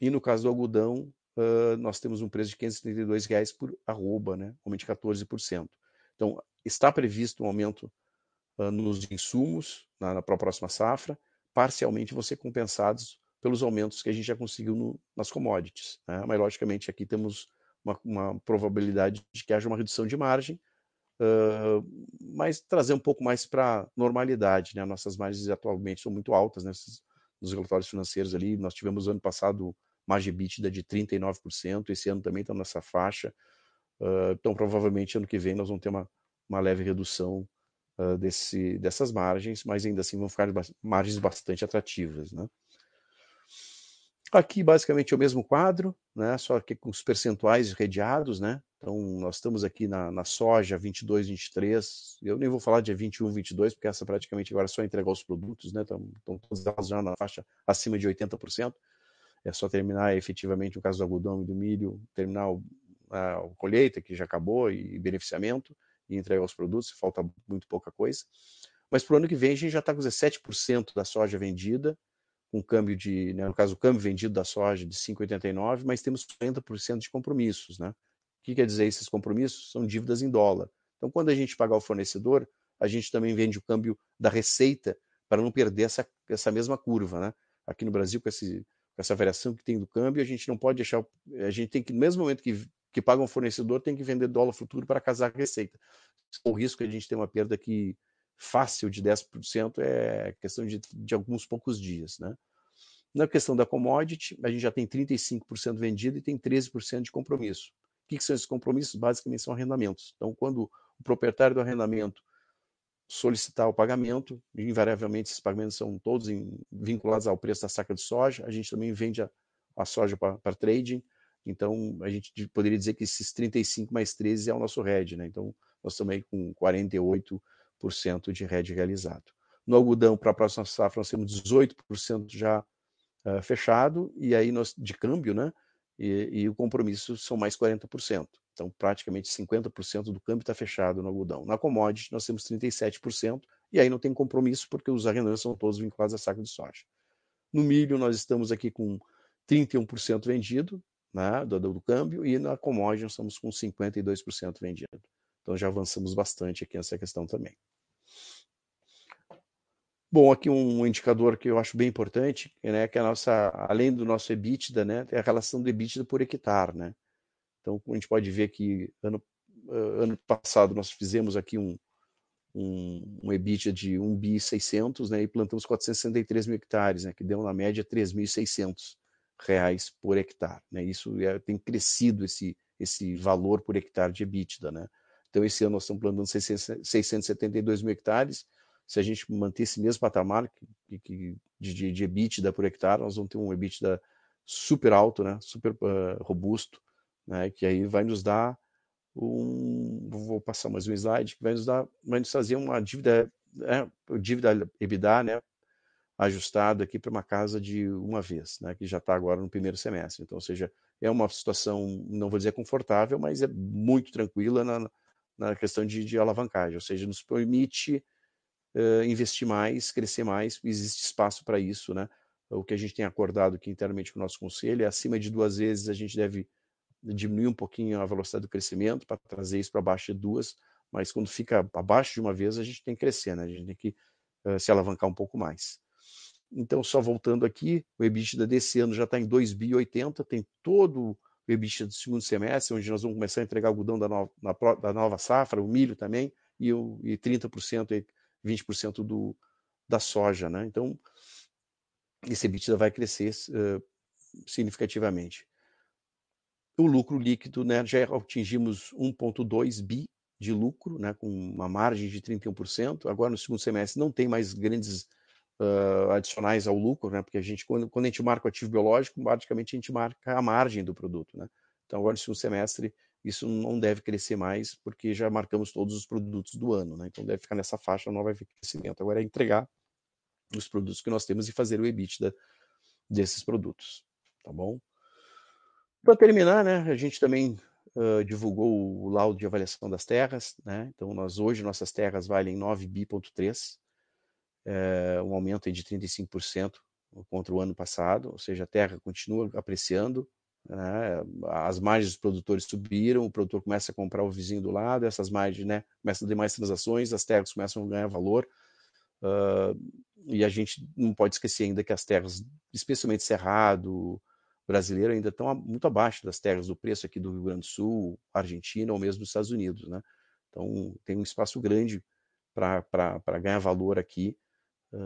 E no caso do algodão, uh, nós temos um preço de 532 reais por arroba, né? aumento de 14%. Então, está previsto um aumento uh, nos insumos na, na próxima safra, parcialmente vão ser compensados pelos aumentos que a gente já conseguiu no, nas commodities. Né? Mas, logicamente, aqui temos uma, uma, probabilidade de que haja uma redução de margem, uh, mas trazer um pouco mais para normalidade. Né? Nossas margens atualmente são muito altas né? nos relatórios financeiros ali. Nós tivemos ano passado margem EBITDA de 39%, esse ano também está nessa faixa. Uh, então, provavelmente, ano que vem nós vamos ter uma, uma leve redução uh, desse, dessas margens, mas ainda assim vão ficar margens bastante atrativas. Né? Aqui, basicamente, é o mesmo quadro, né? só que com os percentuais redeados. Né? Então, nós estamos aqui na, na soja 22, 23. Eu nem vou falar de 21, 22, porque essa praticamente agora é só entregar os produtos, né? Estão, todas elas já na faixa acima de 80%. É só terminar efetivamente o caso do algodão e do milho, terminar a, colheita, que já acabou, e beneficiamento, e entregar os produtos, falta muito pouca coisa. Mas para o ano que vem a gente já está com 17% da soja vendida, com câmbio de, né, no caso, o câmbio vendido da soja de 5,89, mas temos 40% de compromissos. Né? O que quer dizer esses compromissos? São dívidas em dólar. Então, quando a gente pagar o fornecedor, a gente também vende o câmbio da receita para não perder essa, essa mesma curva. Né? Aqui no Brasil, com esse com essa variação que tem do câmbio, a gente não pode deixar, a gente tem que, no mesmo momento que, que paga um fornecedor, tem que vender dólar futuro para casar a receita. O risco de a gente ter uma perda aqui fácil de 10% é questão de, de alguns poucos dias, né? Na questão da commodity, a gente já tem 35% vendido e tem 13% de compromisso. O que, que são esses compromissos? Basicamente são arrendamentos. Então, quando o proprietário do arrendamento solicitar o pagamento, invariavelmente esses pagamentos são todos em, vinculados ao preço da saca de soja, a gente também vende a, a soja para trading, então a gente poderia dizer que esses 35 mais 13 é o nosso RED, né? então nós estamos aí com 48% de RED realizado. No algodão, para a próxima safra, nós temos 18% já uh, fechado, e aí nós, de câmbio, né? E, e o compromisso são mais 40%. Então, praticamente 50% do câmbio está fechado no algodão. Na commodity, nós temos 37%, e aí não tem compromisso, porque os arrendamentos são todos vinculados a saco de soja. No milho, nós estamos aqui com 31% vendido né, do, do, câmbio, e na commodity nós estamos com 52% vendido. Então, já avançamos bastante aqui nessa questão também. Bom, aqui um indicador que eu acho bem importante, né, que é a nossa, além do nosso EBITDA, né, é a relação do EBITDA por hectare, né? Então, a gente pode ver que ano, ano passado nós fizemos aqui um, um, um EBITDA de 1 bi 600, né, e plantamos 463 mil hectares, né, que deu na média 3.600 reais por hectare, né, isso é, tem crescido esse, esse valor por hectare de EBITDA, né, então esse ano nós estamos plantando 672 mil hectares, se a gente manter esse mesmo patamar que, que, de, de EBITDA por hectare, nós vamos ter um EBITDA super alto, né, super uh, robusto, né, que aí vai nos dar um, vou passar mais um slide que vai nos dar, vai nos fazer uma dívida, é, dívida EBITDA, né, ajustado aqui para uma casa de uma vez, né, que já está agora no primeiro semestre. Então, ou seja, é uma situação, não vou dizer confortável, mas é muito tranquila na, na questão de, de alavancagem, ou seja, nos permite uh, investir mais, crescer mais, existe espaço para isso, né? O que a gente tem acordado aqui internamente com o nosso conselho é acima de duas vezes a gente deve diminuir um pouquinho a velocidade do crescimento para trazer isso para baixo de duas, mas quando fica abaixo de uma vez a gente tem que crescer, né? A gente tem que uh, se alavancar um pouco mais. Então, só voltando aqui, o EBITDA desse ano já está em 2 bi 80, tem todo o EBITDA do segundo semestre, onde nós vamos começar a entregar algodão da nova, da nova safra, o milho também, e, o, e 30% e 20% do, da soja, né? Então, esse EBITDA vai crescer uh, significativamente. O lucro líquido, né, já atingimos 1,2 bi de lucro, né, com uma margem de 31%. Agora, no segundo semestre, não tem mais grandes uh, adicionais ao lucro, né? Porque a gente, quando, quando a gente marca o ativo biológico, basicamente a gente marca a margem do produto, né? Então, agora no segundo semestre, isso não deve crescer mais, porque já marcamos todos os produtos do ano, né? Então, deve ficar nessa faixa, não vai haver crescimento. Agora é entregar os produtos que nós temos e fazer o EBITDA desses produtos, tá bom? Para terminar, né, a gente também uh, divulgou o laudo de avaliação das terras, né? Então, nós hoje nossas terras valem 9 bi.3, é, um aumento de 35% contra o ano passado, ou seja, a terra continua apreciando, né, as margens dos produtores subiram, o produtor começa a comprar o vizinho do lado, essas margens né, começam a ter mais transações, as terras começam a ganhar valor, uh, e a gente não pode esquecer ainda que as terras, especialmente Cerrado, brasileiro, ainda estão muito abaixo das terras do preço aqui do Rio Grande do Sul, Argentina ou mesmo dos Estados Unidos. Né? Então, tem um espaço grande para ganhar valor aqui,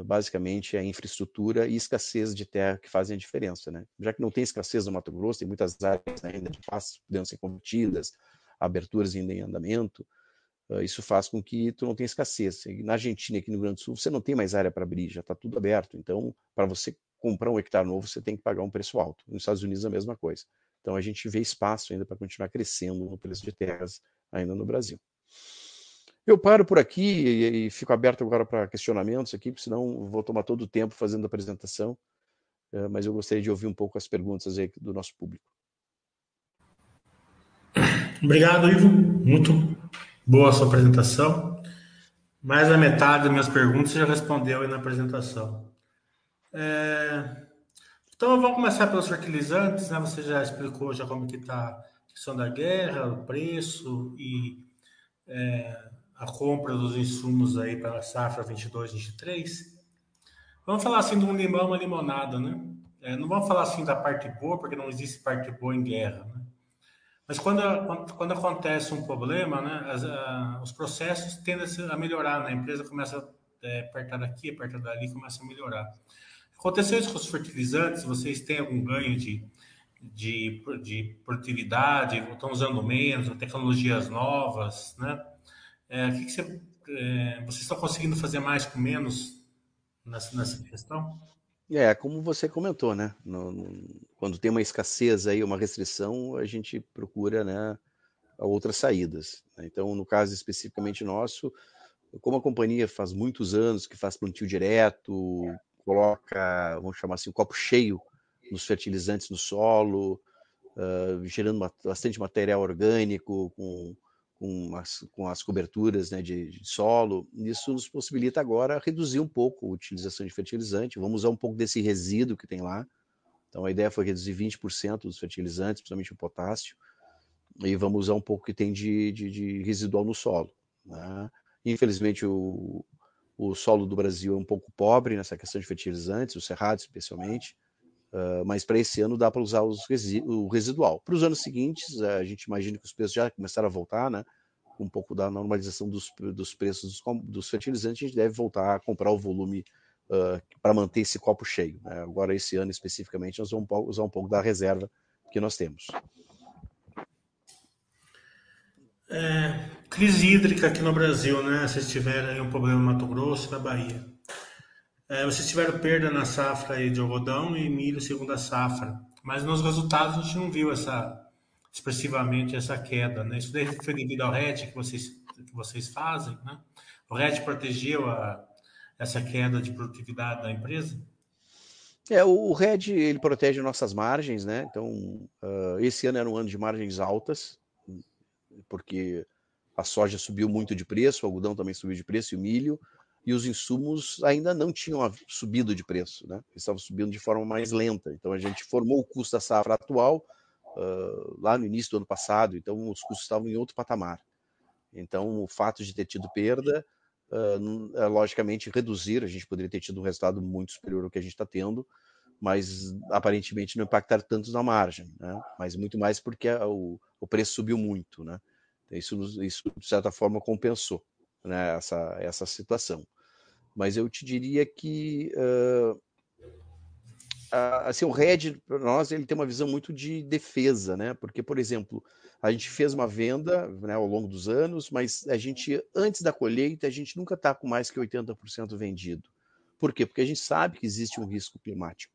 basicamente é a infraestrutura e escassez de terra que fazem a diferença, né? Já que não tem escassez no Mato Grosso, tem muitas áreas ainda de pastos podendo ser convertidas, aberturas ainda em andamento, isso faz com que tu não tenha escassez. Na Argentina, aqui no Rio Grande do Sul, você não tem mais área para abrir, já está tudo aberto. Então, para você comprar um hectare novo, você tem que pagar um preço alto. Nos Estados Unidos, a mesma coisa. Então, a gente vê espaço ainda para continuar crescendo no preço de terras ainda no Brasil. Eu paro por aqui e, e fico aberto agora para questionamentos aqui, porque senão vou tomar todo o tempo fazendo a apresentação, uh, mas eu gostaria de ouvir um pouco as perguntas do nosso público. Obrigado, Ivo. Muito boa a sua apresentação. Mais da metade das minhas perguntas você já respondeu aí na apresentação. É... Então vamos começar pelos fertilizantes, né? Você já explicou já como que está a questão da guerra, o preço e é, a compra dos insumos aí para a safra 22, 23. Vamos falar assim de um limão, uma limonada, né? É, não vamos falar assim da parte boa, porque não existe parte boa em guerra, né? Mas quando, quando, acontece um problema, né, as, a, os processos tendem a melhorar, né? A empresa começa a é, apertar daqui, apertar dali, começa a melhorar. Aconteceu isso com os fertilizantes? Vocês têm algum ganho de, de, de produtividade? Estão usando menos, tecnologias novas, né? É, que, que você, é, vocês estão conseguindo fazer mais com menos nessa, nessa questão? É, como você comentou, né? No, no, quando tem uma escassez aí, uma restrição, a gente procura, né, outras saídas. Né? Então, no caso especificamente nosso, como a companhia faz muitos anos que faz plantio direto, coloca, vamos chamar assim, um copo cheio nos fertilizantes no solo, uh, gerando bastante material orgânico, com com as, com as coberturas né, de, de, solo, isso nos possibilita agora reduzir um pouco a utilização de fertilizante, vamos usar um pouco desse resíduo que tem lá, então a ideia foi reduzir 20% dos fertilizantes, principalmente o potássio, e vamos usar um pouco que tem de, de, de residual no solo. Né? Infelizmente o, o solo do Brasil é um pouco pobre nessa questão de fertilizantes, o cerrado especialmente, Uh, mas para esse ano dá para usar resi o residual. Para os anos seguintes, a gente imagina que os preços já começaram a voltar, né? Um pouco da normalização dos, dos preços dos, dos, fertilizantes, a gente deve voltar a comprar o volume uh, para manter esse copo cheio. Né? Agora, esse ano especificamente, nós vamos usar um pouco da reserva que nós temos. É, crise hídrica aqui no Brasil, né? Vocês tiveram um problema no Mato Grosso na Bahia. É, vocês tiveram perda na safra de algodão e milho segunda safra, mas nos resultados a gente não viu essa, expressivamente essa queda. Né? Isso daí foi devido ao RED que vocês, que vocês fazem. Né? O RED protegeu a, essa queda de produtividade da empresa? É, o RED ele protege nossas margens, né? Então, uh, esse ano era um ano de margens altas, porque a soja subiu muito de preço, o algodão também subiu de preço e o milho, e os insumos ainda não tinham subido de preço, né? Estavam subindo de forma mais lenta. Então, a gente formou o custo da safra atual uh, lá no início do ano passado, então os custos estavam em outro patamar. Então, o fato de ter tido perda uh, logicamente reduzir, a gente poderia ter tido um resultado muito superior ao que a gente está tendo, mas aparentemente não impactar tanto na margem, né? mas muito mais porque a, o, o preço subiu muito. Né? Então, isso, isso, de certa forma, compensou né, essa, essa situação. Mas eu te diria que uh, assim, o Red, para nós, ele tem uma visão muito de defesa, né? Porque, por exemplo, a gente fez uma venda né, ao longo dos anos, mas a gente, antes da colheita, a gente nunca está com mais que 80% vendido. Por quê? Porque a gente sabe que existe um risco climático.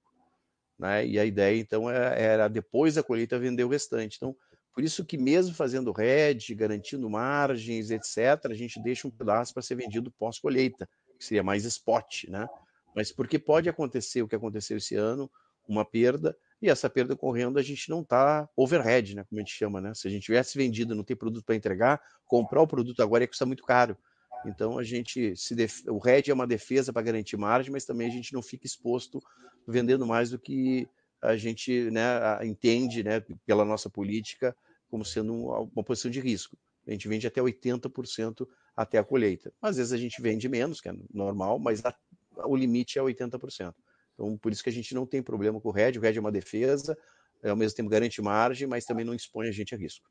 Né? E a ideia, então, era, é, era depois da colheita vender o restante. Então, por isso que mesmo fazendo RED, garantindo margens, etc., a gente deixa um pedaço para ser vendido pós-colheita, que seria mais spot, né? mas porque pode acontecer o que aconteceu esse ano, uma perda, e essa perda ocorrendo, a gente não está overhead, né, como a gente chama, né? Se a gente tivesse vendido, não ter produto para entregar, comprar o produto agora ia custar muito caro. Então a gente se def... o RED é uma defesa para garantir margem, mas também a gente não fica exposto vendendo mais do que a gente né, entende, né, pela nossa política, como sendo uma posição de risco. A gente vende até 80% até a colheita. Às vezes a gente vende menos, que é normal, mas a o limite é 80%. Então, por isso que a gente não tem problema com o RED. O RED é uma defesa, é, ao mesmo tempo garante margem, mas também não expõe a gente a risco.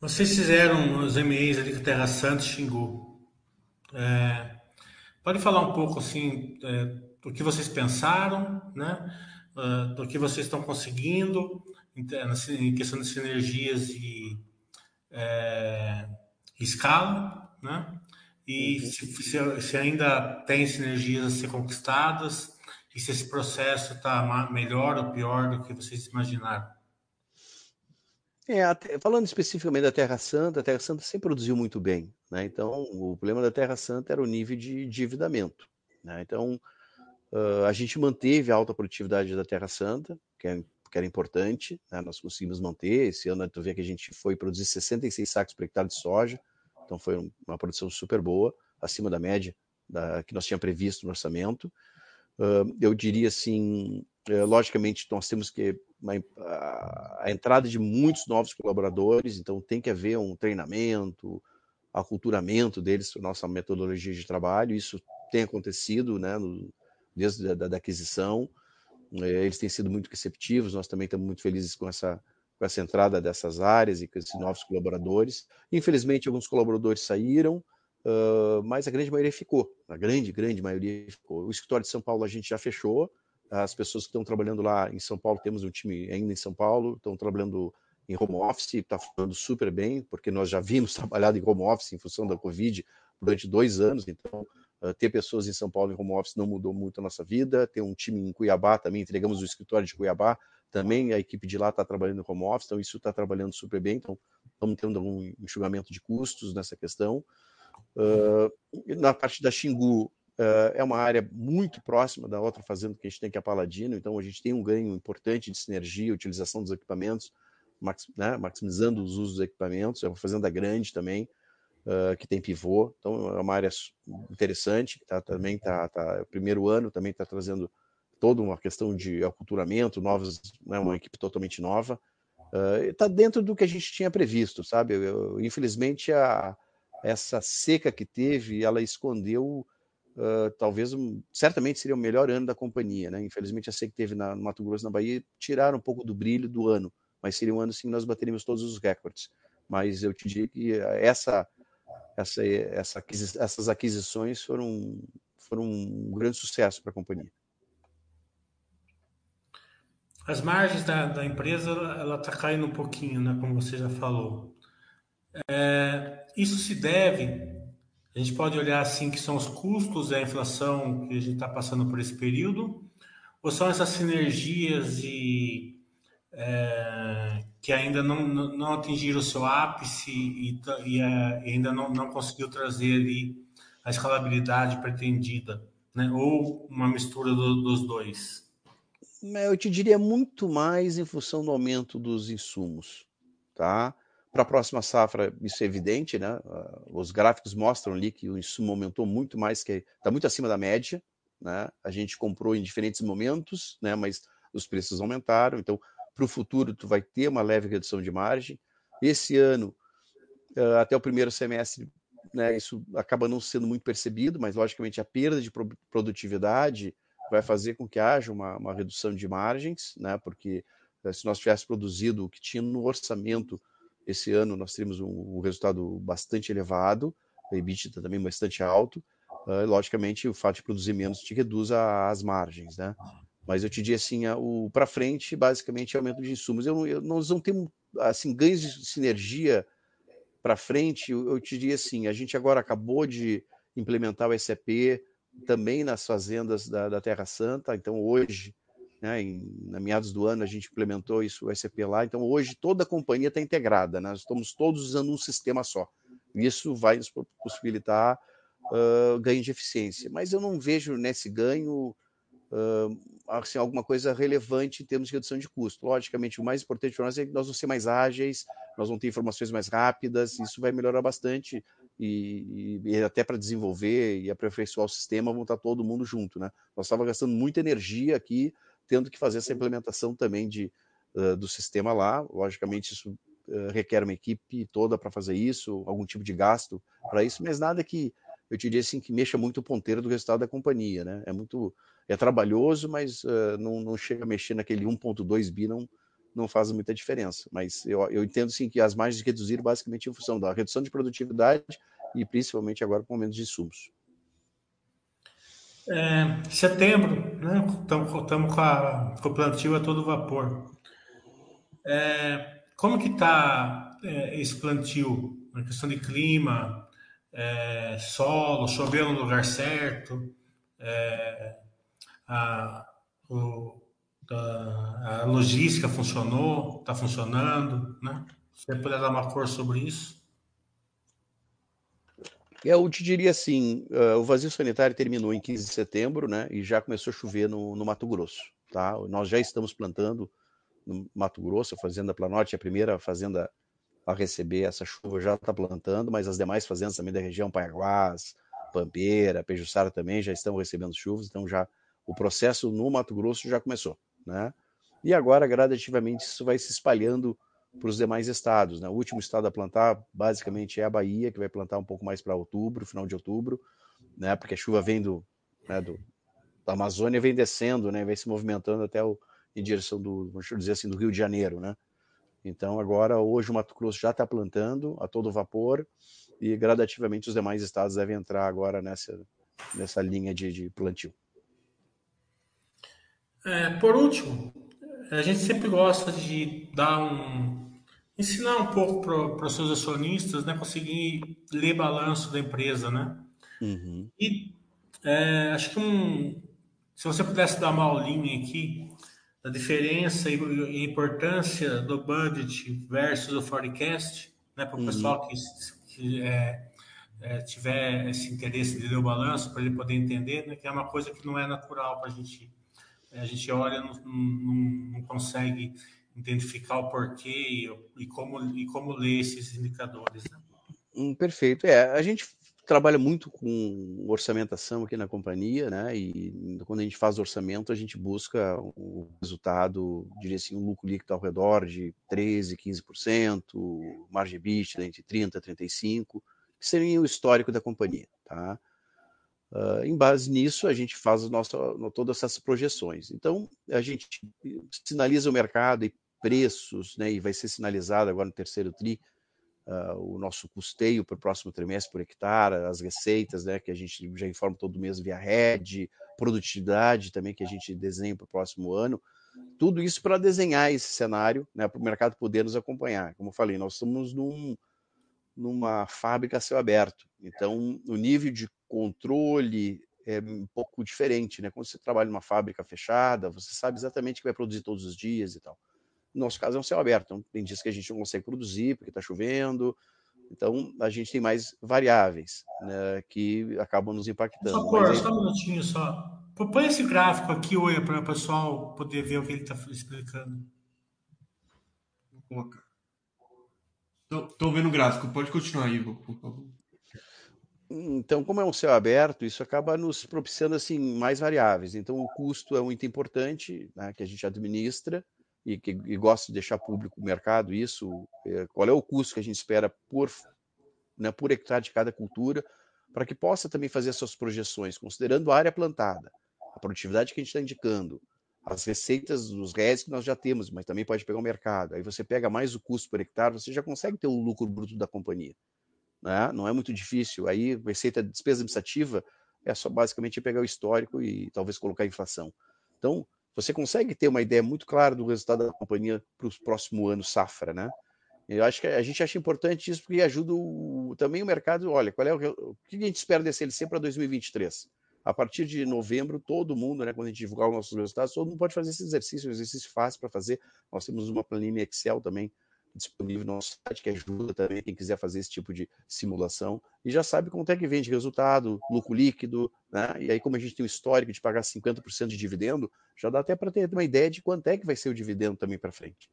Vocês fizeram os MEs ali com Terra Santa e Xingu. É, pode falar um pouco assim é, do que vocês pensaram, né? Uh, do que vocês estão conseguindo em, em questão de sinergias e é, escala, né? e uhum. se, se, se, ainda tem sinergias a ser conquistadas e se esse processo está melhor ou pior do que vocês imaginaram. É, falando especificamente da Terra Santa, a Terra Santa sempre produziu muito bem. Né? Então, o problema da Terra Santa era o nível de endividamento. Né? Então, uh, a gente manteve a alta produtividade da Terra Santa, que, é, que era importante, né? nós conseguimos manter. Esse ano, tu vê que a gente foi produzir 66 sacos por hectare de soja, então foi uma produção super boa, acima da média da, que nós tínhamos previsto no orçamento. Uh, eu diria assim, uh, logicamente nós temos que uma, a, a, entrada de muitos novos colaboradores, então tem que haver um treinamento, aculturamento deles para nossa metodologia de trabalho. Isso tem acontecido, né, no, desde a da, da aquisição. Uh, eles têm sido muito receptivos. Nós também estamos muito felizes com essa com essa entrada dessas áreas e com esses novos colaboradores. Infelizmente, alguns colaboradores saíram, uh, mas a grande maioria ficou. A grande, grande maioria ficou. O escritório de São Paulo a gente já fechou. As pessoas que estão trabalhando lá em São Paulo, temos um time ainda em São Paulo, estão trabalhando em home office, está funcionando super bem, porque nós já vimos trabalhado em home office em função da Covid durante dois anos, então ter pessoas em São Paulo em home office não mudou muito a nossa vida. Ter um time em Cuiabá também, entregamos o escritório de Cuiabá, também a equipe de lá está trabalhando no home office, então isso está trabalhando super bem. Então, estamos tendo um enxugamento de custos nessa questão. Uh, na parte da Xingu, uh, é uma área muito próxima da outra fazenda que a gente tem, que é a Paladino, então a gente tem um ganho importante de sinergia, utilização dos equipamentos, max, né, maximizando os usos dos equipamentos. É uma fazenda grande também, uh, que tem pivô, então é uma área interessante, tá, também está, tá, o primeiro ano também está trazendo toda uma questão de aculturamento, novas, né, uma equipe totalmente nova. Está uh, dentro do que a gente tinha previsto, sabe? Eu, eu, infelizmente, a, essa seca que teve, ela escondeu, uh, talvez, um, certamente seria o melhor ano da companhia, né? Infelizmente, a seca que teve na, no Mato Grosso, na Bahia, tiraram um pouco do brilho do ano, mas seria um ano, sim, nós bateríamos todos os recordes. Mas eu te digo que essa, essa, essa, essas aquisições foram, foram um grande sucesso para a companhia. As margens da, da empresa ela está caindo um pouquinho, né, como você já falou. É, isso se deve, a gente pode olhar assim que são os custos da inflação que a gente está passando por esse período, ou são essas sinergias e é, que ainda não, não atingiram o seu ápice e, e, é, e ainda não, não conseguiu trazer ali a escalabilidade pretendida, né? ou uma mistura do, dos dois? Eu te diria muito mais em função do aumento dos insumos, tá? Para a próxima safra, isso é evidente, né? Os gráficos mostram ali que o insumo aumentou muito mais, que está muito acima da média, né? A gente comprou em diferentes momentos, né? Mas os preços aumentaram, então para o futuro tu vai ter uma leve redução de margem. Esse ano, até o primeiro semestre, né, isso acaba não sendo muito percebido, mas logicamente a perda de produtividade vai fazer com que haja uma, uma redução de margens, né, porque se nós tivéssemos produzido o que tinha no orçamento esse ano, nós teríamos um, um resultado bastante elevado, o EBITDA também bastante alto, uh, logicamente o fato de produzir menos te reduz a, as margens, né? Mas eu te diria assim, o para frente, basicamente, é aumento de insumos. Eu, eu, nós não temos assim, ganhos de sinergia para frente. Eu, eu te diria assim, a gente agora acabou de implementar o SAP também nas fazendas da, da Terra Santa. Então, hoje, né, em, na meados do ano, a gente implementou isso, o SAP lá. Então, hoje, toda a companhia está integrada. Né? Nós estamos todos usando um sistema só. Isso vai nos possibilitar uh, ganho de eficiência. Mas eu não vejo nesse ganho uh, assim, alguma coisa relevante em termos de redução de custo. Logicamente, o mais importante para nós é que nós vamos ser mais ágeis, nós vamos ter informações mais rápidas, isso vai melhorar bastante e, e até para desenvolver e aperfeiçoar o sistema, vão estar todo mundo junto, né? Nós estávamos gastando muita energia aqui, tendo que fazer essa implementação também de, uh, do sistema lá. Logicamente, isso uh, requer uma equipe toda para fazer isso, algum tipo de gasto para isso, mas nada que eu diria assim que mexa muito o ponteiro do resultado da companhia, né? É muito é trabalhoso, mas uh, não, não chega a mexer naquele 1.2 bi, não, não faz muita diferença. Mas eu, eu entendo sim que as margens reduziram basicamente em função da redução de produtividade e principalmente agora com aumentos de insumos. É, setembro, né? Estamos com, com o plantio a todo vapor. É, como que está é, esse plantio? Na questão de clima, é, solo, choveu no lugar certo, é, a, o, a, a logística funcionou, está funcionando, né? Se você puder dar uma cor sobre isso. Eu te diria assim, uh, o vazio sanitário terminou em 15 de setembro, né? E já começou a chover no, no Mato Grosso, tá? Nós já estamos plantando no Mato Grosso, a Fazenda Planote, a primeira fazenda a receber essa chuva já está plantando, mas as demais fazendas também da região, Paiaguás, Pampeira, Pejuçara também já estão recebendo chuvas, então já o processo no Mato Grosso já começou, né? E agora, gradativamente, isso vai se espalhando para os demais estados. Né? O último estado a plantar, basicamente, é a Bahia, que vai plantar um pouco mais para outubro, final de outubro, né? porque a chuva vem do, né, do, da Amazônia, vem descendo, né? vem se movimentando até o, em direção do, vamos dizer assim, do Rio de Janeiro. Né? Então, agora, hoje, o Mato Grosso já está plantando a todo vapor e gradativamente os demais estados devem entrar agora nessa, nessa linha de, de plantio. É, por último, a gente sempre gosta de dar um. ensinar um pouco para os seus acionistas, né? Conseguir ler balanço da empresa, né? Uhum. E é, acho que um. Se você pudesse dar uma aulinha aqui da diferença e, e importância do budget versus o forecast, né? Para o uhum. pessoal que, que é, é, tiver esse interesse de ler o balanço, para ele poder entender, né? Que é uma coisa que não é natural para a gente a gente olha não, não, não consegue identificar o porquê e, e, como, e como ler esses indicadores. Né? Hum, perfeito. É, a gente trabalha muito com orçamentação aqui na companhia, né? E quando a gente faz orçamento, a gente busca o resultado, diria assim, um lucro líquido ao redor de 13, 15%, margem EBITDA entre 30 e 35, que seria o histórico da companhia, tá? Uh, em base nisso, a gente faz nossa, todas essas projeções. Então, a gente sinaliza o mercado e preços, né, e vai ser sinalizado agora no terceiro TRI uh, o nosso custeio para o próximo trimestre por hectare, as receitas, né, que a gente já informa todo mês via RED, produtividade também que a gente desenha para o próximo ano. Tudo isso para desenhar esse cenário, né, para o mercado poder nos acompanhar. Como eu falei, nós estamos num, numa fábrica a céu aberto. Então, o nível de controle é um pouco diferente, né? Quando você trabalha numa fábrica fechada, você sabe exatamente o que vai produzir todos os dias e tal. no nosso caso é um céu aberto, então tem dias que a gente não consegue produzir porque está chovendo, então a gente tem mais variáveis né, que acabam nos impactando. Só, por, aí... só um minutinho só. Põe esse gráfico aqui, Oi, para o pessoal poder ver o que ele está explicando. Vou colocar. Estou vendo o gráfico, pode continuar, Ivo, por favor. Então, como é um céu aberto, isso acaba nos propiciando assim mais variáveis. Então, o custo é muito importante, né, que a gente administra e que e gosta de deixar público o mercado isso. É, qual é o custo que a gente espera por, né, por hectare de cada cultura, para que possa também fazer suas projeções, considerando a área plantada, a produtividade que a gente está indicando, as receitas dos réis que nós já temos, mas também pode pegar o mercado. Aí você pega mais o custo por hectare, você já consegue ter o lucro bruto da companhia né? não é muito difícil. Aí, receita de despesa administrativa é só basicamente pegar o histórico e talvez colocar a inflação. Então, você consegue ter uma ideia muito clara do resultado da companhia para os próximos anos safra, né? Eu acho que a gente acha importante isso porque ajuda o, também o mercado. Olha, qual é o, o que a gente espera desse LC para 2023? A partir de novembro, todo mundo, né, quando a gente divulgar os nossos resultados, todo mundo pode fazer esse exercício, um exercício fácil para fazer. Nós temos uma planilha Excel também disponível no nosso site, que ajuda também quem quiser fazer esse tipo de simulação. E já sabe quanto é que vende resultado, lucro líquido, né? E aí, como a gente tem o histórico de pagar 50% de dividendo, já dá até para ter uma ideia de quanto é que vai ser o dividendo também para frente.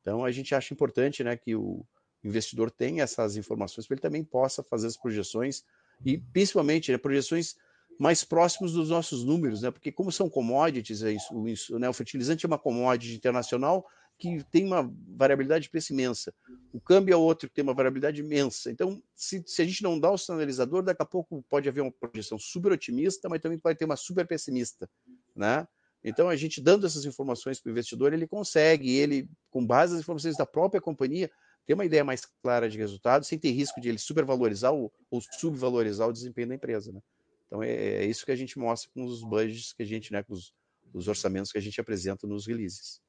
Então, a gente acha importante né, que o investidor tenha essas informações para ele também possa fazer as projeções e, principalmente, né, projeções mais próximos dos nossos números, né? Porque como são commodities, é isso, né? O fertilizante é uma commodity internacional que tem uma variabilidade de preço imensa. O câmbio é outro que tem uma variabilidade imensa. Então, se, se a gente não dá o sinalizador, daqui a pouco pode haver uma projeção super otimista, mas também pode ter uma super pessimista, né? Então, a gente dando essas informações para o investidor, ele consegue, ele, com base nas informações da própria companhia, ter uma ideia mais clara de resultado, sem ter risco de ele supervalorizar ou, ou subvalorizar o desempenho da empresa, né? Então, é, é, isso que a gente mostra com os budgets que a gente, né, com os, os orçamentos que a gente apresenta nos releases.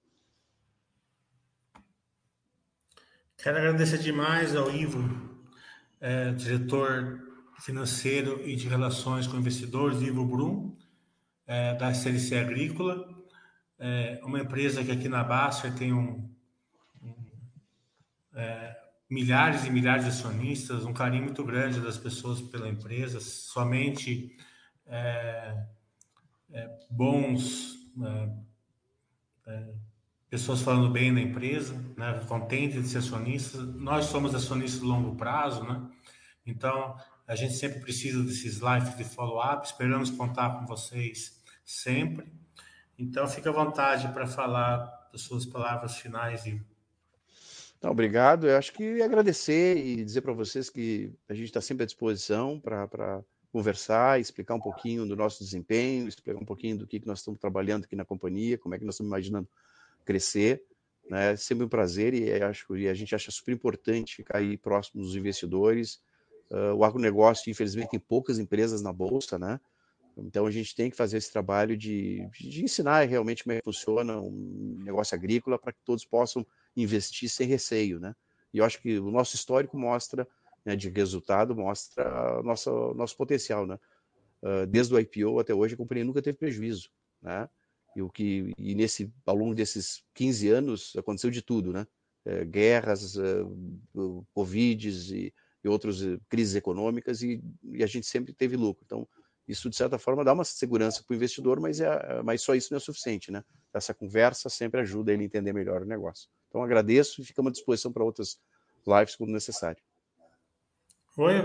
Quero agradecer demais ao Ivo, é, diretor financeiro e de relações com investidores, Ivo Brum, é, da CLC Agrícola, é, uma empresa que aqui na Baixa tem um, um é, milhares e milhares de acionistas, um carinho muito grande das pessoas pela empresa, somente é, é, bons pessoas falando bem da empresa, né, contentes de ser acionistas. Nós somos acionistas de longo prazo, né? Então, a gente sempre precisa desses lives de follow-up. Esperamos contar com vocês sempre. Então, fique à vontade para falar das suas palavras finais. E... Obrigado. Eu acho que agradecer e dizer para vocês que a gente está sempre à disposição para conversar, explicar um pouquinho do nosso desempenho, explicar um pouquinho do que, que nós estamos trabalhando aqui na companhia, como é que nós estamos imaginando crescer. Né? É sempre um prazer e, acho, e a gente acha super importante ficar aí próximo dos investidores. Uh, o agronegócio, infelizmente, tem poucas empresas na Bolsa, né? Então a gente tem que fazer esse trabalho de, de ensinar realmente como é que funciona um negócio agrícola para que todos possam investir sem receio, né? E eu acho que o nosso histórico mostra, né, de resultado, mostra nossa, nosso potencial, né? Uh, desde o IPO até hoje a companhia nunca teve prejuízo, né? E o que e nesse ao longo desses 15 anos aconteceu de tudo, né? É, guerras, é, covides e, e outras é, crises econômicas e, e, a gente sempre teve lucro. Então isso de certa forma dá uma segurança para o investidor, mas é, mas só isso não é suficiente, né? Essa conversa sempre ajuda ele a entender melhor o negócio. Então agradeço e ficamos à disposição para outras lives quando necessário. Oi,